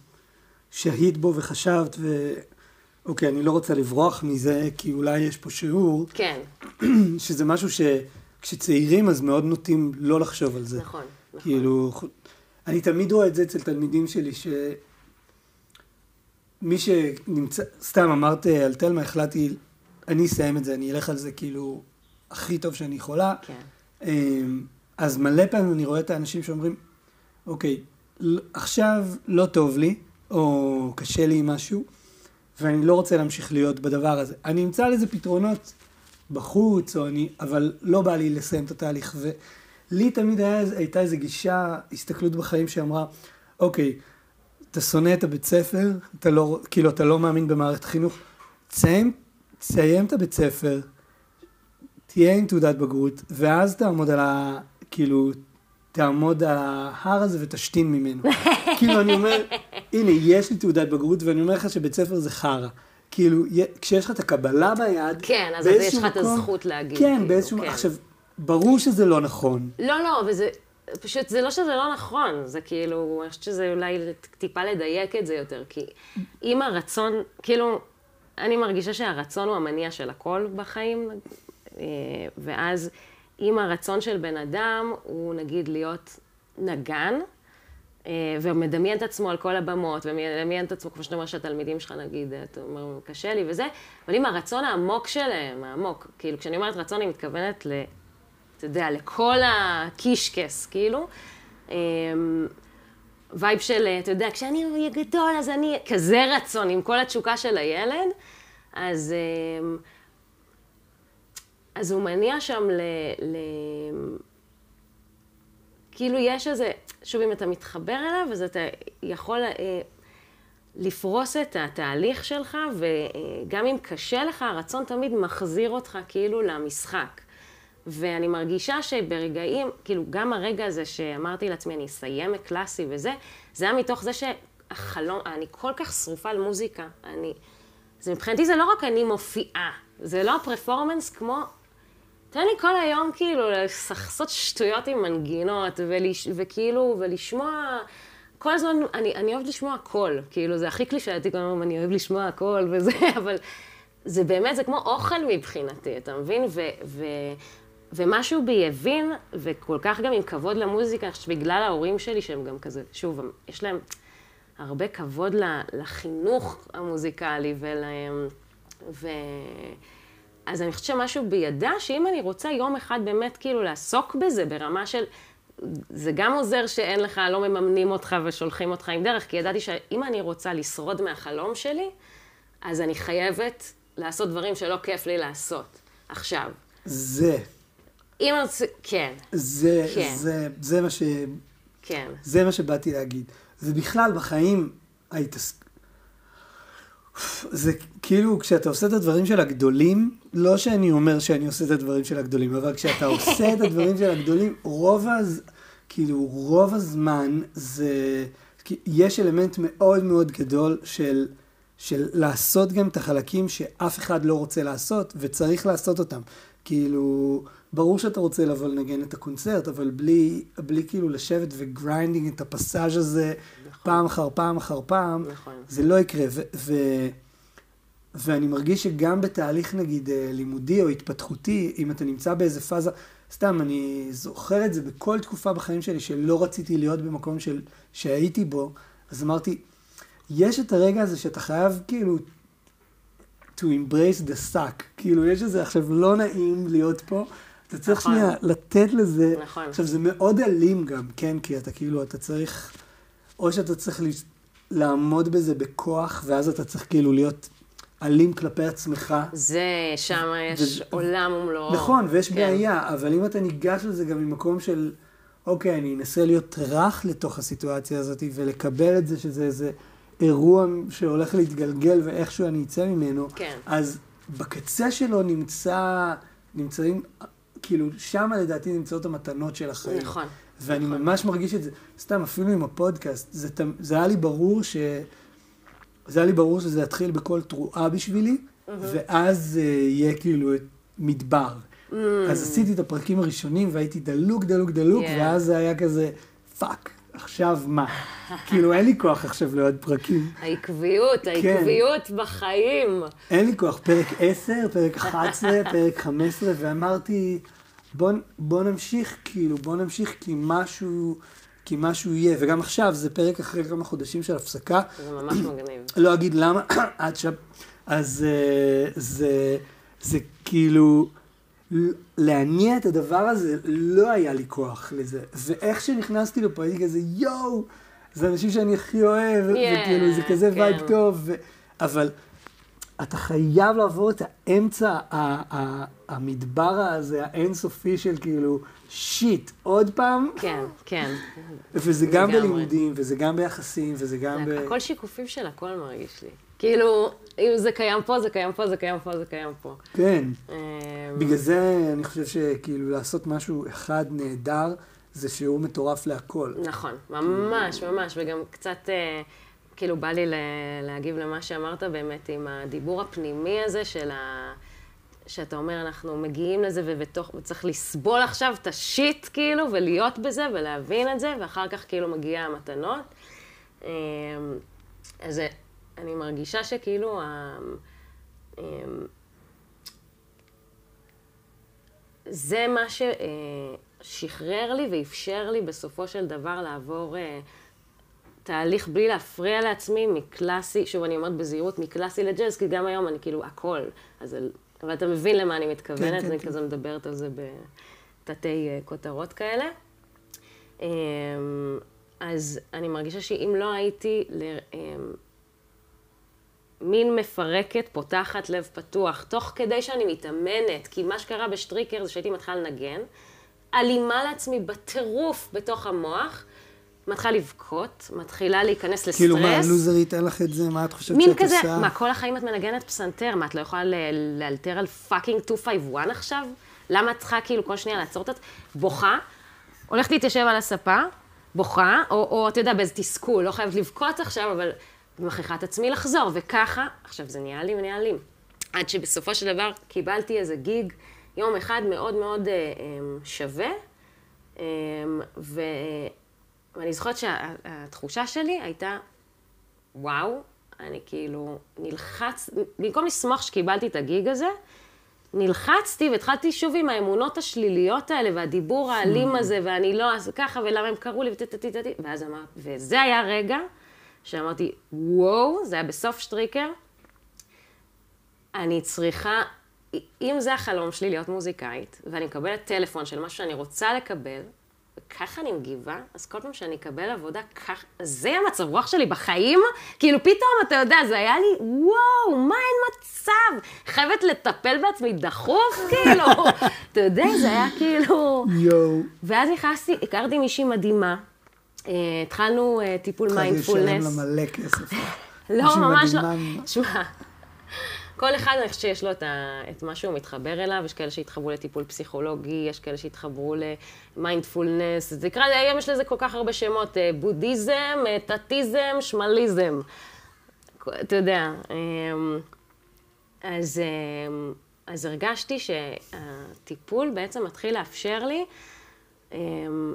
שהית בו וחשבת, ו... אוקיי, אני לא רוצה לברוח מזה, כי אולי יש פה שיעור, כן, שזה משהו שכשצעירים אז מאוד נוטים לא לחשוב על זה. נכון, נכון. כאילו, אני תמיד רואה את זה אצל תלמידים שלי, ש... מי שנמצא, סתם אמרת על תלמה, החלטתי, אני אסיים את זה, אני אלך על זה כאילו הכי טוב שאני יכולה. כן. אמ, אז מלא פעמים אני רואה את האנשים שאומרים, אוקיי, עכשיו לא טוב לי, או קשה לי עם משהו, ואני לא רוצה להמשיך להיות בדבר הזה. אני אמצא לזה פתרונות בחוץ, או אני, אבל לא בא לי לסיים את התהליך. ולי תמיד היה, הייתה איזו גישה, הסתכלות בחיים שאמרה, אוקיי, אתה שונא את הבית ספר, אתה לא, כאילו, אתה לא מאמין במערכת החינוך, תסיים, תסיים את הבית ספר, תהיה עם תעודת בגרות, ואז תעמוד על ה... כאילו, תעמוד על ההר הזה ותשתין ממנו. כאילו, אני אומר, הנה, יש לי תעודת בגרות, ואני אומר לך שבית ספר זה חרא. כאילו, כשיש לך את הקבלה ביד, כן, אז יש לך את הזכות להגיד, כן, כאילו, באיזשהו... כן. עכשיו, ברור שזה לא נכון. לא, לא, וזה, פשוט, זה לא שזה לא נכון, זה כאילו, אני חושבת שזה אולי טיפה לדייק את זה יותר, כי אם הרצון, כאילו, אני מרגישה שהרצון הוא המניע של הכל בחיים, אה, ואז אם הרצון של בן אדם הוא נגיד להיות נגן, אה, ומדמיין את עצמו על כל הבמות, ומדמיין את עצמו, כמו שאתה אומר שהתלמידים שלך נגיד, אתה אומר, קשה לי וזה, אבל אם הרצון העמוק שלהם, העמוק, כאילו, כשאני אומרת רצון, אני מתכוונת ל... אתה יודע, לכל הקישקס, כאילו. vibe של, אתה יודע, כשאני אהיה גדול, אז אני... כזה רצון, עם כל התשוקה של הילד. אז, אמ, אז הוא מניע שם ל... ל... כאילו יש איזה, שוב, אם אתה מתחבר אליו, אז אתה יכול אה, לפרוס את התהליך שלך, וגם אם קשה לך, הרצון תמיד מחזיר אותך כאילו למשחק. ואני מרגישה שברגעים, כאילו, גם הרגע הזה שאמרתי לעצמי, אני אסיים את קלאסי וזה, זה היה מתוך זה שהחלום, אני כל כך שרופה על מוזיקה. אני, זה מבחינתי זה לא רק אני מופיעה, זה לא הפרפורמנס כמו, תן לי כל היום כאילו לעשות שטויות עם מנגינות, ולש, וכאילו, ולשמוע, כל הזמן, אני, אני אוהבת לשמוע הכל, כאילו, זה הכי קלישאתי, כל הזמן אני אוהב לשמוע הכל וזה, אבל זה באמת, זה כמו אוכל מבחינתי, אתה מבין? ו, ו, ומשהו בי הבין, וכל כך גם עם כבוד למוזיקה, שבגלל ההורים שלי, שהם גם כזה, שוב, יש להם הרבה כבוד לחינוך המוזיקלי ולהם, ו... אז אני חושבת שמשהו בי ידע שאם אני רוצה יום אחד באמת כאילו לעסוק בזה ברמה של... זה גם עוזר שאין לך, לא מממנים אותך ושולחים אותך עם דרך, כי ידעתי שאם אני רוצה לשרוד מהחלום שלי, אז אני חייבת לעשות דברים שלא כיף לי לעשות. עכשיו, זה, אם רוצה... כן, זה, כן. זה, זה מה ש... כן. זה מה שבאתי להגיד. ובכלל, בחיים, ההתעסק... זה כאילו, כשאתה עושה את הדברים של הגדולים, לא שאני אומר שאני עושה את הדברים של הגדולים, אבל כשאתה עושה את הדברים של הגדולים, רוב הז... כאילו, רוב הזמן זה... יש אלמנט מאוד מאוד גדול של, של לעשות גם את החלקים שאף אחד לא רוצה לעשות, וצריך לעשות אותם. כאילו, ברור שאתה רוצה לבוא לנגן את הקונצרט, אבל בלי, בלי כאילו לשבת ו grinding את הפסאז' הזה נכון. פעם אחר פעם אחר פעם, נכון. זה לא יקרה. ו- ו- ואני מרגיש שגם בתהליך נגיד אה, לימודי או התפתחותי, אם אתה נמצא באיזה פאזה, סתם, אני זוכר את זה בכל תקופה בחיים שלי שלא רציתי להיות במקום של, שהייתי בו, אז אמרתי, יש את הרגע הזה שאתה חייב כאילו to embrace the suck, כאילו יש איזה עכשיו לא נעים להיות פה, אתה צריך נכון. שנייה לתת לזה, נכון. עכשיו זה מאוד אלים גם, כן, כי אתה כאילו, אתה צריך, או שאתה צריך לעמוד בזה בכוח, ואז אתה צריך כאילו להיות אלים כלפי עצמך. זה, שם יש ו- עולם ומלואו. נכון, ויש כן. בעיה, אבל אם אתה ניגש לזה גם ממקום של, אוקיי, אני אנסה להיות רך לתוך הסיטואציה הזאת, ולקבל את זה שזה איזה אירוע שהולך להתגלגל ואיכשהו אני אצא ממנו, כן. אז בקצה שלו נמצא, נמצאים, כאילו, שם לדעתי נמצאות המתנות של החיים. נכון. ואני נכון. ממש מרגיש את זה, סתם, אפילו עם הפודקאסט, זה, זה היה לי ברור ש... זה היה לי ברור שזה יתחיל בקול תרועה בשבילי, ואז uh, יהיה כאילו את המדבר. אז עשיתי את הפרקים הראשונים והייתי דלוק, דלוק, דלוק, כן. ואז זה היה כזה, fuck, עכשיו מה? כאילו, אין לי כוח עכשיו לעוד פרקים. העקביות, כן. העקביות בחיים. אין לי כוח, פרק 10, פרק 11, פרק 15, ואמרתי, בוא, בוא נמשיך, כאילו, בוא נמשיך כי משהו, כי משהו יהיה. וגם עכשיו, זה פרק אחרי כמה חודשים של הפסקה. זה ממש מגניב. לא אגיד למה, עד ש... אז אה, זה, זה כאילו, להניע את הדבר הזה, לא היה לי כוח לזה. ואיך שנכנסתי לפה, הייתי כזה, יואו, זה אנשים שאני הכי אוהב, Yeah, וכאילו, זה כזה כן. וייב טוב. ו... אבל אתה חייב לעבור את האמצע, המדבר הזה, האינסופי של כאילו, שיט, עוד פעם. כן, כן. וזה גם. בלימודים, וזה גם ביחסים, וזה גם ב... הכל שיקופים של הכל מרגיש לי. כאילו, אם זה קיים פה, זה קיים פה, זה קיים פה, זה קיים פה. כן. אמ, בגלל זה אני חושב שכאילו לעשות משהו אחד נהדר, זה שיעור מטורף להכל. נכון, ממש, ממש, וגם קצת, אה, כאילו, בא לי להגיב למה שאמרת באמת עם הדיבור הפנימי הזה של ה... שאתה אומר, אנחנו מגיעים לזה ובתוך, וצריך לסבול עכשיו את השיט, כאילו, ולהיות בזה ולהבין את זה, ואחר כך כאילו מגיע המתנות. אמ, אז אני מרגישה שכאילו, ה- אמ, זה מה ששחרר לי ואפשר לי בסופו של דבר לעבור אה, תהליך בלי להפריע לעצמי מקלאסי, שוב אני אומרת בזהירות, מקלאסי לג'אז, כי גם היום אני כאילו הכל. אז, אבל אתה מבין למה אני מתכוונת, כן, אני כן. כזה מדברת על זה בתתי אה, כותרות כאלה. אמ, אז אני מרגישה שאם לא הייתי אמ, מין מפרקת, פותחת לב פתוח, תוך כדי שאני מתאמנת, כי מה שקרה בשטריקר זה שהייתי מתחילה לנגן, אלימה לעצמי בטירוף בתוך המוח, מתחילה לבכות, מתחילה להיכנס לסטרס. כאילו, מה, הלוזר ייתן לך את זה? מה את חושבת מין שאת כזה, עושה? מה, כל החיים את מנגנת פסנתר, מה, את לא יכולה לאלתר על פאקינג 251 עכשיו? למה את צריכה כאילו כל שנייה לעצור את זה? בוכה, הולכת להתיישב על הספה, בוכה, או, או אתה יודע, באיזה תסכול, לא חייבת לבכות עכשיו, אבל מכריחה את עצמי לחזור, וככה, עכשיו זה נהיה אלים ונהיה אלים. עד שבסופו של דבר קיבלתי איזה גיג, יום אחד מאוד מאוד אה, אה, שווה, אה, ו... ואני זוכרת שהתחושה שלי הייתה, וואו, אני כאילו נלחץ, במקום לשמוח שקיבלתי את הגיג הזה, נלחצתי והתחלתי שוב עם האמונות השליליות האלה והדיבור האלים הזה, ואני לא, אז ככה, ולמה הם קראו לי, וטטטטטט, ואז אמרתי, וזה היה רגע שאמרתי, וואו, זה היה בסוף שטריקר, אני צריכה, אם זה החלום שלי להיות מוזיקאית, ואני מקבלת טלפון של משהו שאני רוצה לקבל, וככה אני מגיבה, אז כל פעם שאני אקבל עבודה, כך, זה המצב רוח שלי בחיים, כאילו פתאום, אתה יודע, זה היה לי, וואו, מה אין מצב? חייבת לטפל בעצמי דחוף, כאילו, אתה יודע, זה היה כאילו... יואו. ואז נכנסתי, הכרתי מישהי מדהימה, התחלנו אה, טיפול חייב לשלם מיינדפולנס. לה מלא כסף. לא, ממש לא. מדהימה. שמע, כל אחד, אני חושבת שיש לו את, ה, את מה שהוא מתחבר אליו, יש כאלה שהתחברו לטיפול פסיכולוגי, יש כאלה שהתחברו למיינדפולנס, זה נקרא, היום יש לזה כל כך הרבה שמות, אה, בודהיזם, אה, טאטיזם, שמליזם. אתה יודע, אמ, אז, אמ, אז הרגשתי שהטיפול בעצם מתחיל לאפשר לי אמ,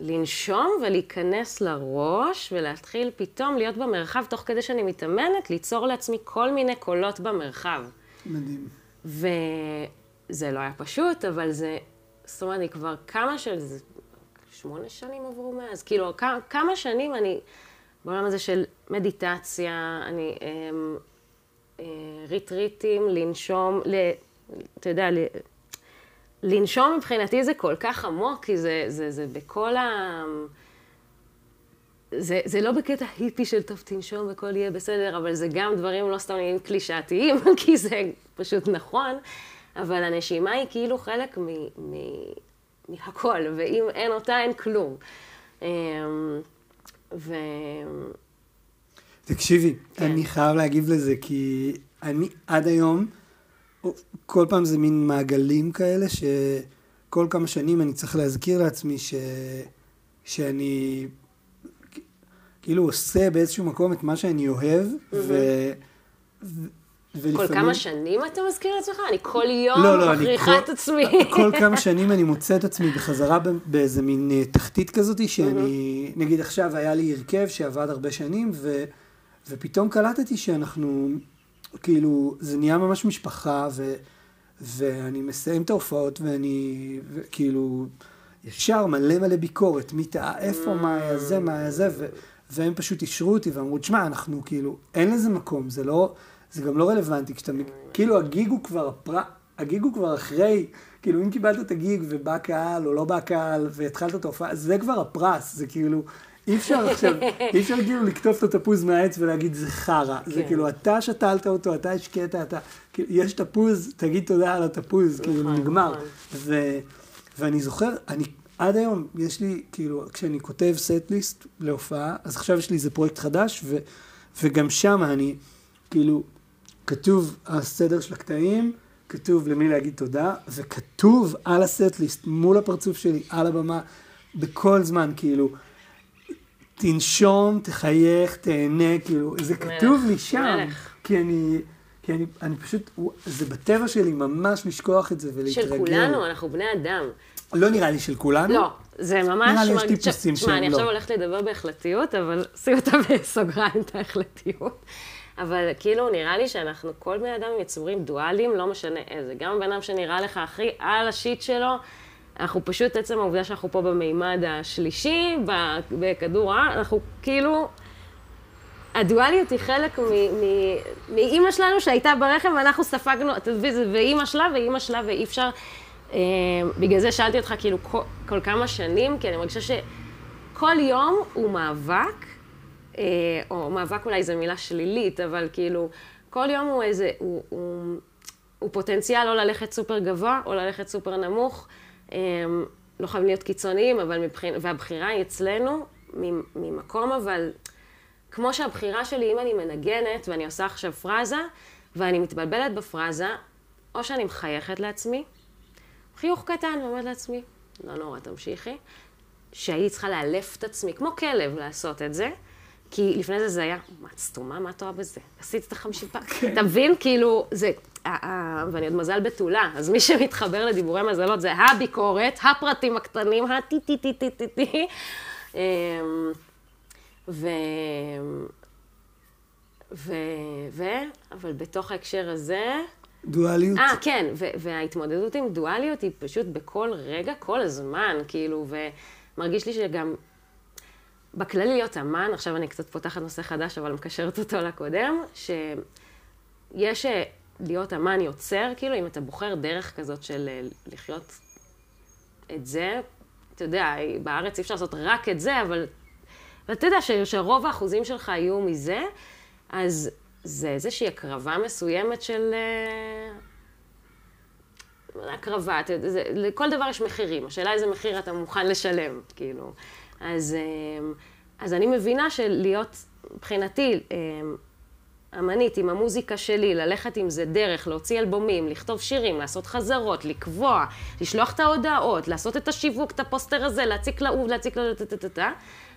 לנשום ולהיכנס לראש ולהתחיל פתאום להיות במרחב תוך כדי שאני מתאמנת, ליצור לעצמי כל מיני קולות במרחב. מדהים. וזה לא היה פשוט, אבל זה, זאת אומרת, אני כבר כמה של... שמונה שנים עברו מאז, כאילו, כמה שנים אני בעולם הזה של מדיטציה, אני... אמ, אה, ריטריטים, לנשום, ל, אתה יודע, ל, לנשום מבחינתי זה כל כך עמוק, כי זה, זה, זה בכל ה... זה, זה לא בקטע היפי של טוב, תנשום והכל יהיה בסדר, אבל זה גם דברים לא סתם נראים קלישאתיים, כי זה פשוט נכון, אבל הנשימה היא כאילו חלק מ, מ, מהכל, ואם אין אותה, אין כלום. אמ, ו... תקשיבי, כן. אני חייב להגיב לזה, כי אני עד היום, כל פעם זה מין מעגלים כאלה, שכל כמה שנים אני צריך להזכיר לעצמי ש... שאני כאילו עושה באיזשהו מקום את מה שאני אוהב, ו... ו... כל ולפעמים... כמה שנים אתה מזכיר לעצמך? אני כל יום לא, לא, אני מכריחה כל- את עצמי. כל כמה שנים אני מוצא את עצמי בחזרה באיזה מין אה, תחתית כזאת, שאני, נגיד עכשיו היה לי הרכב שעבד הרבה שנים, ו, ופתאום קלטתי שאנחנו, כאילו, זה נהיה ממש משפחה, ו, ואני מסיים את ההופעות, ואני, כאילו, ישר מלא מלא ביקורת, מי טעה, איפה, מה היה זה, מה היה זה, ו, והם פשוט אישרו אותי ואמרו, תשמע, אנחנו כאילו, אין לזה מקום, זה לא, זה גם לא רלוונטי, כשאתה, כאילו הגיג הוא כבר, הפר... הגיג הוא כבר אחרי, כאילו אם קיבלת את הגיג ובא קהל או לא בא קהל והתחלת את ההופעה, זה כבר הפרס, זה כאילו, אי אפשר עכשיו, אי אפשר כאילו לקטוף את התפוז מהעץ ולהגיד זה חרא, זה כן. כאילו אתה שתלת אותו, אתה השקעת, אתה, כאילו, יש תפוז, תגיד תודה על התפוז, כאילו נכון, נגמר. נכון. ו, ואני זוכר, אני עד היום, יש לי, כאילו, כשאני כותב סט ליסט להופעה, אז עכשיו יש לי איזה פרויקט חדש, ו, וגם שם אני, כאילו, כתוב הסדר של הקטעים, כתוב למי להגיד תודה, וכתוב על הסט ליסט, מול הפרצוף שלי, על הבמה, בכל זמן, כאילו, תנשום, תחייך, תהנה, כאילו, זה כתוב לי שם, מלך. כי אני... כי אני, אני פשוט, זה בטבע שלי ממש לשכוח את זה ולהתרגל. של כולנו, אנחנו בני אדם. לא נראה לי של כולנו. לא, זה ממש... נראה לי יש טיפוסים תשמע, אני שהם עכשיו לא. הולכת לדבר בהחלטיות, אבל שים אותה בסוגריים, את ההחלטיות. אבל כאילו, נראה לי שאנחנו, כל בני אדם יצורים דואליים, לא משנה איזה. גם הבן אדם שנראה לך הכי על השיט שלו, אנחנו פשוט, עצם העובדה שאנחנו פה במימד השלישי, בכדור הארץ, אנחנו כאילו... הדואליות היא חלק מאימא שלנו שהייתה ברחם ואנחנו ספגנו, אתה מבין, זה ואימא שלה ואימא שלה ואי אפשר... אה, בגלל זה שאלתי אותך כאילו כל, כל כמה שנים, כי אני מרגישה שכל יום הוא מאבק, אה, או מאבק אולי זו מילה שלילית, אבל כאילו, כל יום הוא איזה, הוא, הוא, הוא פוטנציאל או ללכת סופר גבוה או ללכת סופר נמוך. אה, לא חייבים להיות קיצוניים, אבל מבחין, והבחירה היא אצלנו ממ- ממקום אבל... כמו שהבחירה שלי, אם אני מנגנת ואני עושה עכשיו פרזה, ואני מתבלבלת בפרזה, או שאני מחייכת לעצמי, חיוך קטן, ואומרת לעצמי, לא נורא, תמשיכי, שהייתי צריכה לאלף את עצמי, כמו כלב, לעשות את זה, כי לפני זה זה היה, מה, את סתומה? מה את רואה בזה? עשית את החמישים פעם. אתה מבין? כאילו, זה... אה, אה, ואני עוד מזל בתולה, אז מי שמתחבר לדיבורי מזלות זה הביקורת, הפרטים הקטנים, הטי-טי-טי-טי-טי. אמ, ו... ו... ו... אבל בתוך ההקשר הזה... דואליות. אה, כן, וההתמודדות עם דואליות היא פשוט בכל רגע, כל הזמן, כאילו, ומרגיש לי שגם בכללי להיות אמן, עכשיו אני קצת פותחת נושא חדש, אבל מקשרת אותו לקודם, שיש אה, להיות אמן יוצר, כאילו, אם אתה בוחר דרך כזאת של אה, לחיות את זה, אתה יודע, בארץ אי אפשר לעשות רק את זה, אבל ואתה יודע ש- שרוב האחוזים שלך יהיו מזה, אז זה איזושהי הקרבה מסוימת של... אה, הקרבה, אתה יודע, זה- לכל דבר יש מחירים, השאלה איזה מחיר אתה מוכן לשלם, כאילו. אז, אה, אז אני מבינה שלהיות מבחינתי, אמנית עם המוזיקה שלי, ללכת עם זה דרך, להוציא אלבומים, לכתוב שירים, לעשות חזרות, לקבוע, לשלוח את ההודעות, לעשות את השיווק, את הפוסטר הזה, להציק לאהוב, להציק ל...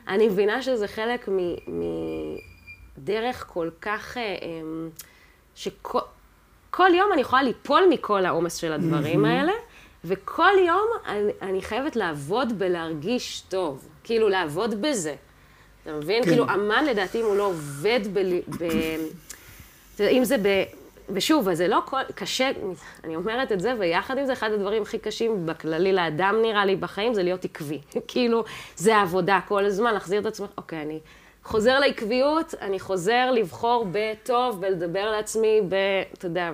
אני מבינה שזה חלק מדרך כל כך... אה, אמ, שכל יום אני יכולה ליפול מכל העומס של הדברים האלה, וכל יום אני, אני חייבת לעבוד בלהרגיש טוב, כאילו לעבוד בזה. אתה מבין? כן. כאילו, אמן לדעתי, אם הוא לא עובד ב... ב אם זה ב... ושוב, זה לא כל... קשה, אני אומרת את זה, ויחד עם זה, אחד הדברים הכי קשים בכללי לאדם, נראה לי, בחיים, זה להיות עקבי. כאילו, זה העבודה כל הזמן, להחזיר את עצמך, אוקיי, אני חוזר לעקביות, אני חוזר לבחור בטוב, בלדבר לעצמי, ב... אתה יודע,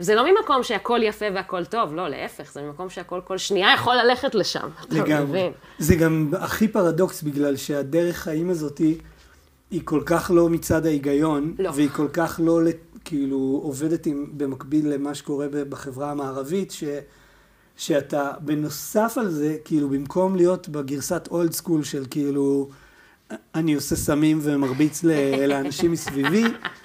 וזה לא ממקום שהכל יפה והכל טוב, לא, להפך, זה ממקום שהכל כל שנייה יכול ללכת לשם. לגמרי. זה גם הכי פרדוקס, בגלל שהדרך חיים הזאתי היא כל כך לא מצד ההיגיון, לא. והיא כל כך לא, כאילו, עובדת עם, במקביל למה שקורה בחברה המערבית, ש... שאתה בנוסף על זה, כאילו במקום להיות בגרסת אולד סקול של כאילו אני עושה סמים ומרביץ לאנשים מסביבי,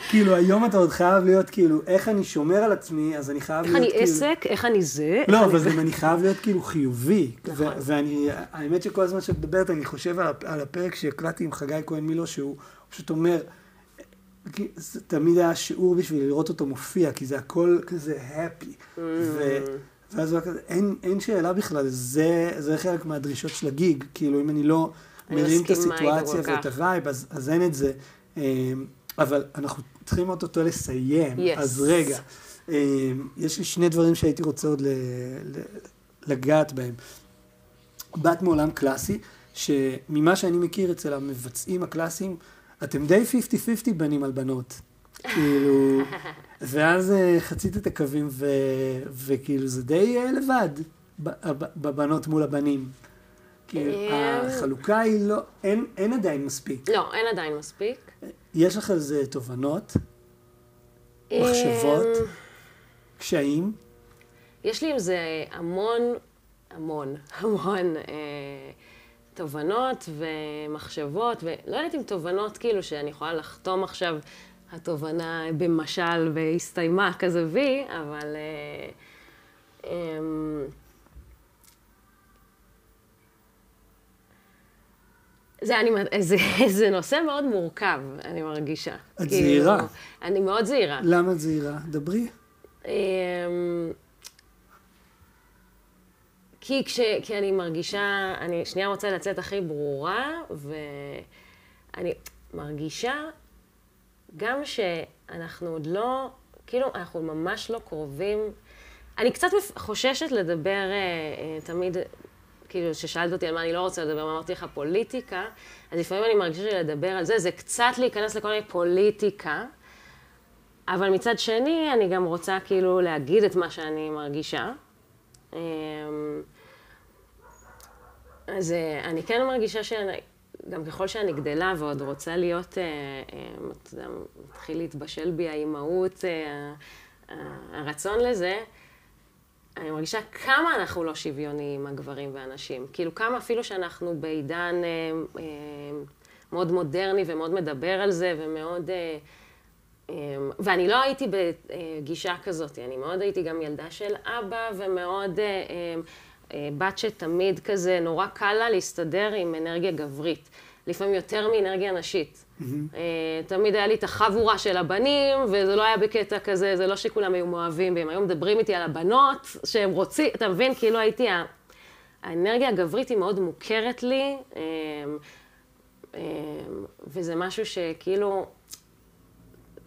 כאילו היום אתה עוד חייב להיות כאילו, איך אני שומר על עצמי, אז אני חייב להיות כאילו... איך אני עסק, איך אני זה. לא, אבל אני חייב להיות כאילו חיובי. נכון. ואני, האמת שכל הזמן שאת מדברת, אני חושב על הפרק שהקלטתי עם חגי כהן מילו, שהוא פשוט אומר, זה תמיד היה שיעור בשביל לראות אותו מופיע, כי זה הכל כזה happy. ממ. ואז הוא היה כזה, אין שאלה בכלל, זה חלק מהדרישות של ה gig, כאילו אם אני לא... מרים את הסיטואציה ואת ה vibe, אז, אז אין את זה. אמ, אבל אנחנו צריכים אותו לסיים, yes. אז רגע. אמ, יש לי שני דברים שהייתי רוצה עוד לגעת בהם. בת מעולם קלאסי, שממה שאני מכיר אצל המבצעים הקלאסיים, אתם די 50-50 בנים על בנות. כאילו, ואז אה, חצית את הקווים, ו, וכאילו זה די אה, לבד, בבנות מול הבנים. כי אה, החלוקה היא לא, אין, אין עדיין מספיק. לא, אין עדיין מספיק. יש לך על זה תובנות? מחשבות? קשיים? יש לי עם זה המון, המון, המון אה, תובנות ומחשבות, ולא יודעת אם תובנות כאילו שאני יכולה לחתום עכשיו, התובנה במשל והסתיימה כזה וי, אבל... אה, אה, זה, אני, זה, זה נושא מאוד מורכב, אני מרגישה. את כאילו, זהירה. אני מאוד זהירה. למה את זהירה? דברי. אמ, כי, כש, כי אני מרגישה, אני שנייה רוצה לצאת הכי ברורה, ואני מרגישה גם שאנחנו עוד לא, כאילו, אנחנו ממש לא קרובים. אני קצת חוששת לדבר אה, אה, תמיד כאילו, כששאלת אותי על מה אני לא רוצה לדבר, אמרתי לך פוליטיקה, אז לפעמים אני מרגישה שלדבר על זה, זה קצת להיכנס לכל מיני פוליטיקה, אבל מצד שני, אני גם רוצה כאילו להגיד את מה שאני מרגישה. אמ, אז אה, אני כן מרגישה שגם ככל שאני גדלה ועוד רוצה להיות, אה, אה, אתה יודע, מתחיל להתבשל בי האימהות, הרצון לזה, אני מרגישה כמה אנחנו לא שוויוניים, הגברים והנשים. כאילו, כמה אפילו שאנחנו בעידן אה, אה, מאוד מודרני ומאוד מדבר על זה, ומאוד... אה, אה, ואני לא הייתי בגישה כזאת, אני מאוד הייתי גם ילדה של אבא, ומאוד אה, אה, בת שתמיד כזה, נורא קל לה להסתדר עם אנרגיה גברית. לפעמים יותר מאנרגיה נשית. Mm-hmm. תמיד היה לי את החבורה של הבנים, וזה לא היה בקטע כזה, זה לא שכולם היו מאוהבים והם היו מדברים איתי על הבנות, שהם רוצים, אתה מבין? כאילו הייתי, האנרגיה הגברית היא מאוד מוכרת לי, אמ, אמ, וזה משהו שכאילו,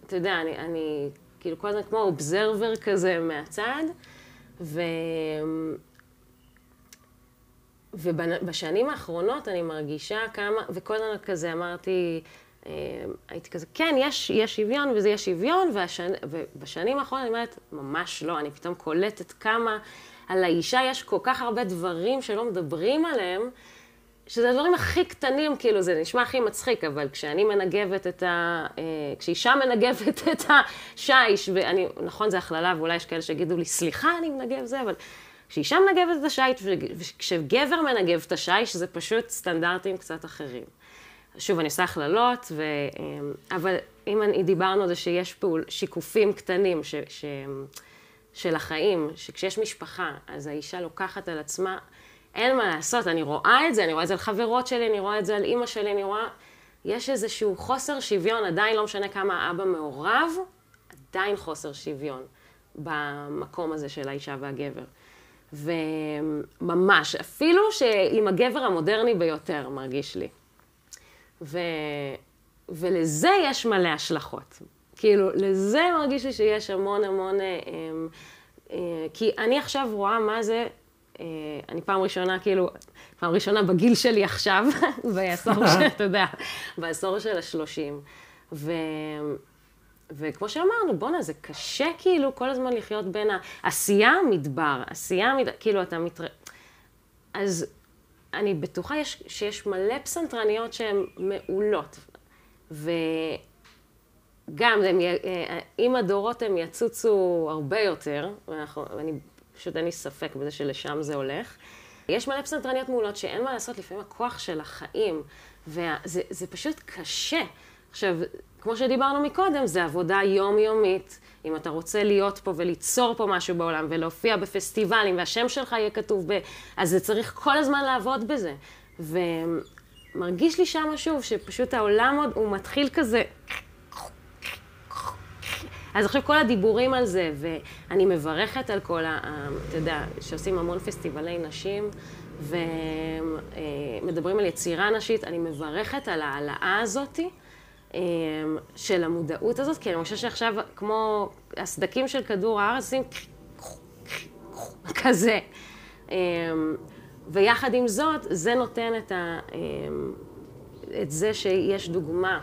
אתה יודע, אני, אני כאילו כל הזמן כמו אובזרבר כזה מהצד, ו... ובשנים האחרונות אני מרגישה כמה, וכל הזמן כזה אמרתי, אה, הייתי כזה, כן, יש, יש שוויון וזה יש שוויון, והשנ... ובשנים האחרונות אני אומרת, ממש לא, אני פתאום קולטת כמה על האישה יש כל כך הרבה דברים שלא מדברים עליהם, שזה הדברים הכי קטנים, כאילו, זה נשמע הכי מצחיק, אבל כשאני מנגבת את ה... אה, כשאישה מנגבת את השיש, ואני, נכון, זה הכללה, ואולי יש כאלה שיגידו לי, סליחה, אני מנגב זה, אבל כשאישה מנגבת את השיט, וכשגבר מנגב את השיש, זה פשוט סטנדרטים קצת אחרים. שוב, אני עושה הכללות, ו... אה, אבל אם אני, דיברנו על זה שיש פעול, שיקופים קטנים ש, ש, של החיים, שכשיש משפחה, אז האישה לוקחת על עצמה, אין מה לעשות, אני רואה את זה, אני רואה את זה על חברות שלי, אני רואה את זה על אימא שלי, אני רואה... יש איזשהו חוסר שוויון, עדיין לא משנה כמה האבא מעורב, עדיין חוסר שוויון במקום הזה של האישה והגבר. וממש, אפילו שעם הגבר המודרני ביותר, מרגיש לי. ו... ולזה יש מלא השלכות. כאילו, לזה מרגיש לי שיש המון המון... אה, אה, כי אני עכשיו רואה מה זה, אה, אני פעם ראשונה, כאילו, פעם ראשונה בגיל שלי עכשיו, בעשור של, אתה יודע, בעשור של השלושים. ו... וכמו שאמרנו, בואנה, זה קשה כאילו כל הזמן לחיות בין העשייה, מדבר, עשייה, מדבר, כאילו אתה מתר... אז אני בטוחה יש, שיש מלא פסנתרניות שהן מעולות. וגם, הם, אה, עם הדורות הם יצוצו הרבה יותר, ואני, פשוט אין לי ספק בזה שלשם זה הולך. יש מלא פסנתרניות מעולות שאין מה לעשות, לפעמים הכוח של החיים, וזה פשוט קשה. עכשיו, כמו שדיברנו מקודם, זה עבודה יומיומית. אם אתה רוצה להיות פה וליצור פה משהו בעולם ולהופיע בפסטיבלים והשם שלך יהיה כתוב ב... אז זה צריך כל הזמן לעבוד בזה. ומרגיש לי שם שוב שפשוט העולם עוד, הוא מתחיל כזה... אז עכשיו כל הדיבורים על זה, ואני מברכת על כל ה... אתה יודע, שעושים המון פסטיבלי נשים, ומדברים על יצירה נשית, אני מברכת על ההעלאה הזאתי. אמ, של המודעות הזאת, כי אני חושבת שעכשיו, כמו הסדקים של כדור הארץ, עושים כזה. אמ, ויחד עם זאת, זה נותן את, ה, אמ, את זה שיש דוגמה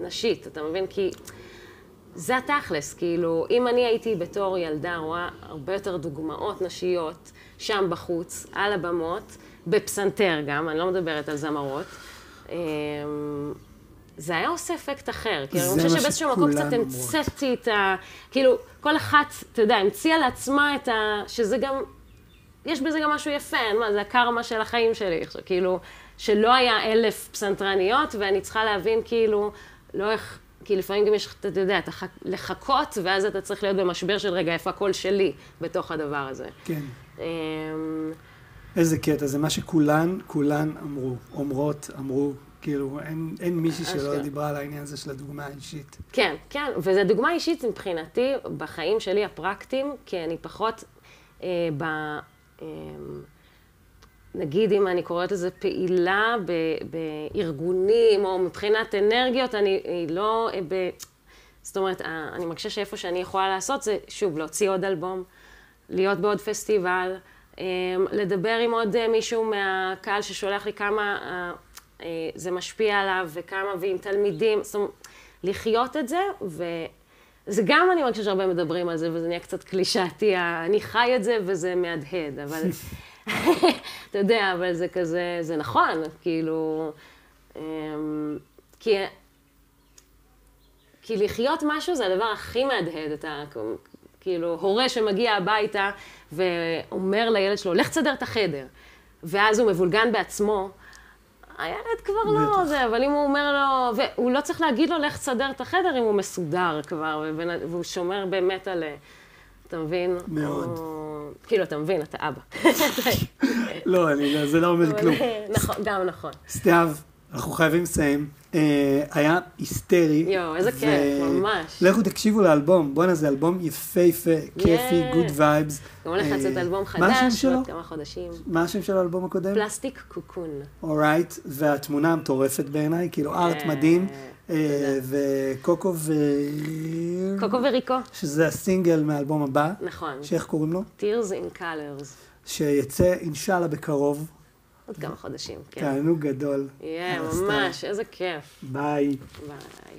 נשית, אתה מבין? כי זה התכלס, כאילו, אם אני הייתי בתור ילדה רואה הרבה יותר דוגמאות נשיות שם בחוץ, על הבמות, בפסנתר גם, אני לא מדברת על זמרות. זה היה עושה אפקט אחר. כאילו, אני חושבת שבאיזשהו מקום קצת המצאתי את ה... כאילו, כל אחת, אתה יודע, המציאה לעצמה את ה... שזה גם... יש בזה גם משהו יפה, אין מה, זה הקרמה של החיים שלי. כאילו, שלא היה אלף פסנתרניות, ואני צריכה להבין, כאילו, לא איך... כי לפעמים גם יש, אתה יודע, אתה לחכות, ואז אתה צריך להיות במשבר של רגע, איפה הקול שלי בתוך הדבר הזה. כן. אמ, איזה קטע, זה מה שכולן, כולן אמרו, אומרות, אמרו, כאילו, אין, אין מישהי שלא דיברה על העניין הזה של הדוגמה האישית. כן, כן, וזו דוגמה אישית מבחינתי בחיים שלי הפרקטיים, כי אני פחות אה, ב... אה, נגיד אם אני קוראת לזה פעילה ב, בארגונים, או מבחינת אנרגיות, אני לא... אה, ב, זאת אומרת, אה, אני מרגישה שאיפה שאני יכולה לעשות זה, שוב, להוציא עוד אלבום, להיות בעוד פסטיבל, אה, לדבר עם עוד מישהו מהקהל ששולח לי כמה אה, זה משפיע עליו, וכמה, ועם תלמידים, זאת אומרת, לחיות את זה, וזה גם, אני מרגישה שהרבה מדברים על זה, וזה נהיה קצת קלישאתי, אני חי את זה וזה מהדהד, אבל, אתה יודע, אבל זה כזה, זה נכון, כאילו, אמ, כי, כי לחיות משהו זה הדבר הכי מהדהד, אתה, כאילו, הורה שמגיע הביתה ואומר לילד שלו, לך תסדר את החדר, ואז הוא מבולגן בעצמו, הילד כבר לא זה, אבל אם הוא אומר לו, והוא לא צריך להגיד לו, לך תסדר את החדר אם הוא מסודר כבר, והוא שומר באמת על... אתה מבין? מאוד. או... כאילו, אתה מבין, אתה אבא. לא, אני, לא, זה לא אומר כלום. נכון, גם נכון. סתיו, אנחנו חייבים לסיים. אה, היה היסטרי. יואו, איזה כיף, ממש. לכו תקשיבו לאלבום, בואנה, זה אלבום יפהפה, כיפי, good vibes. גם הולך לצאת אלבום חדש, בעוד כמה חודשים. מה השם של האלבום הקודם? Plastic Cocoon. alright, והתמונה המטורפת בעיניי, כאילו art מדהים. אה, וקוקו ו... קוקו וריקו. שזה הסינגל מהאלבום הבא. נכון. שאיך קוראים לו? Tears in Colors. שיצא אינשאללה בקרוב. עוד כמה חודשים, כן. תענוג גדול. יהיה, ממש, איזה כיף. ביי. ביי.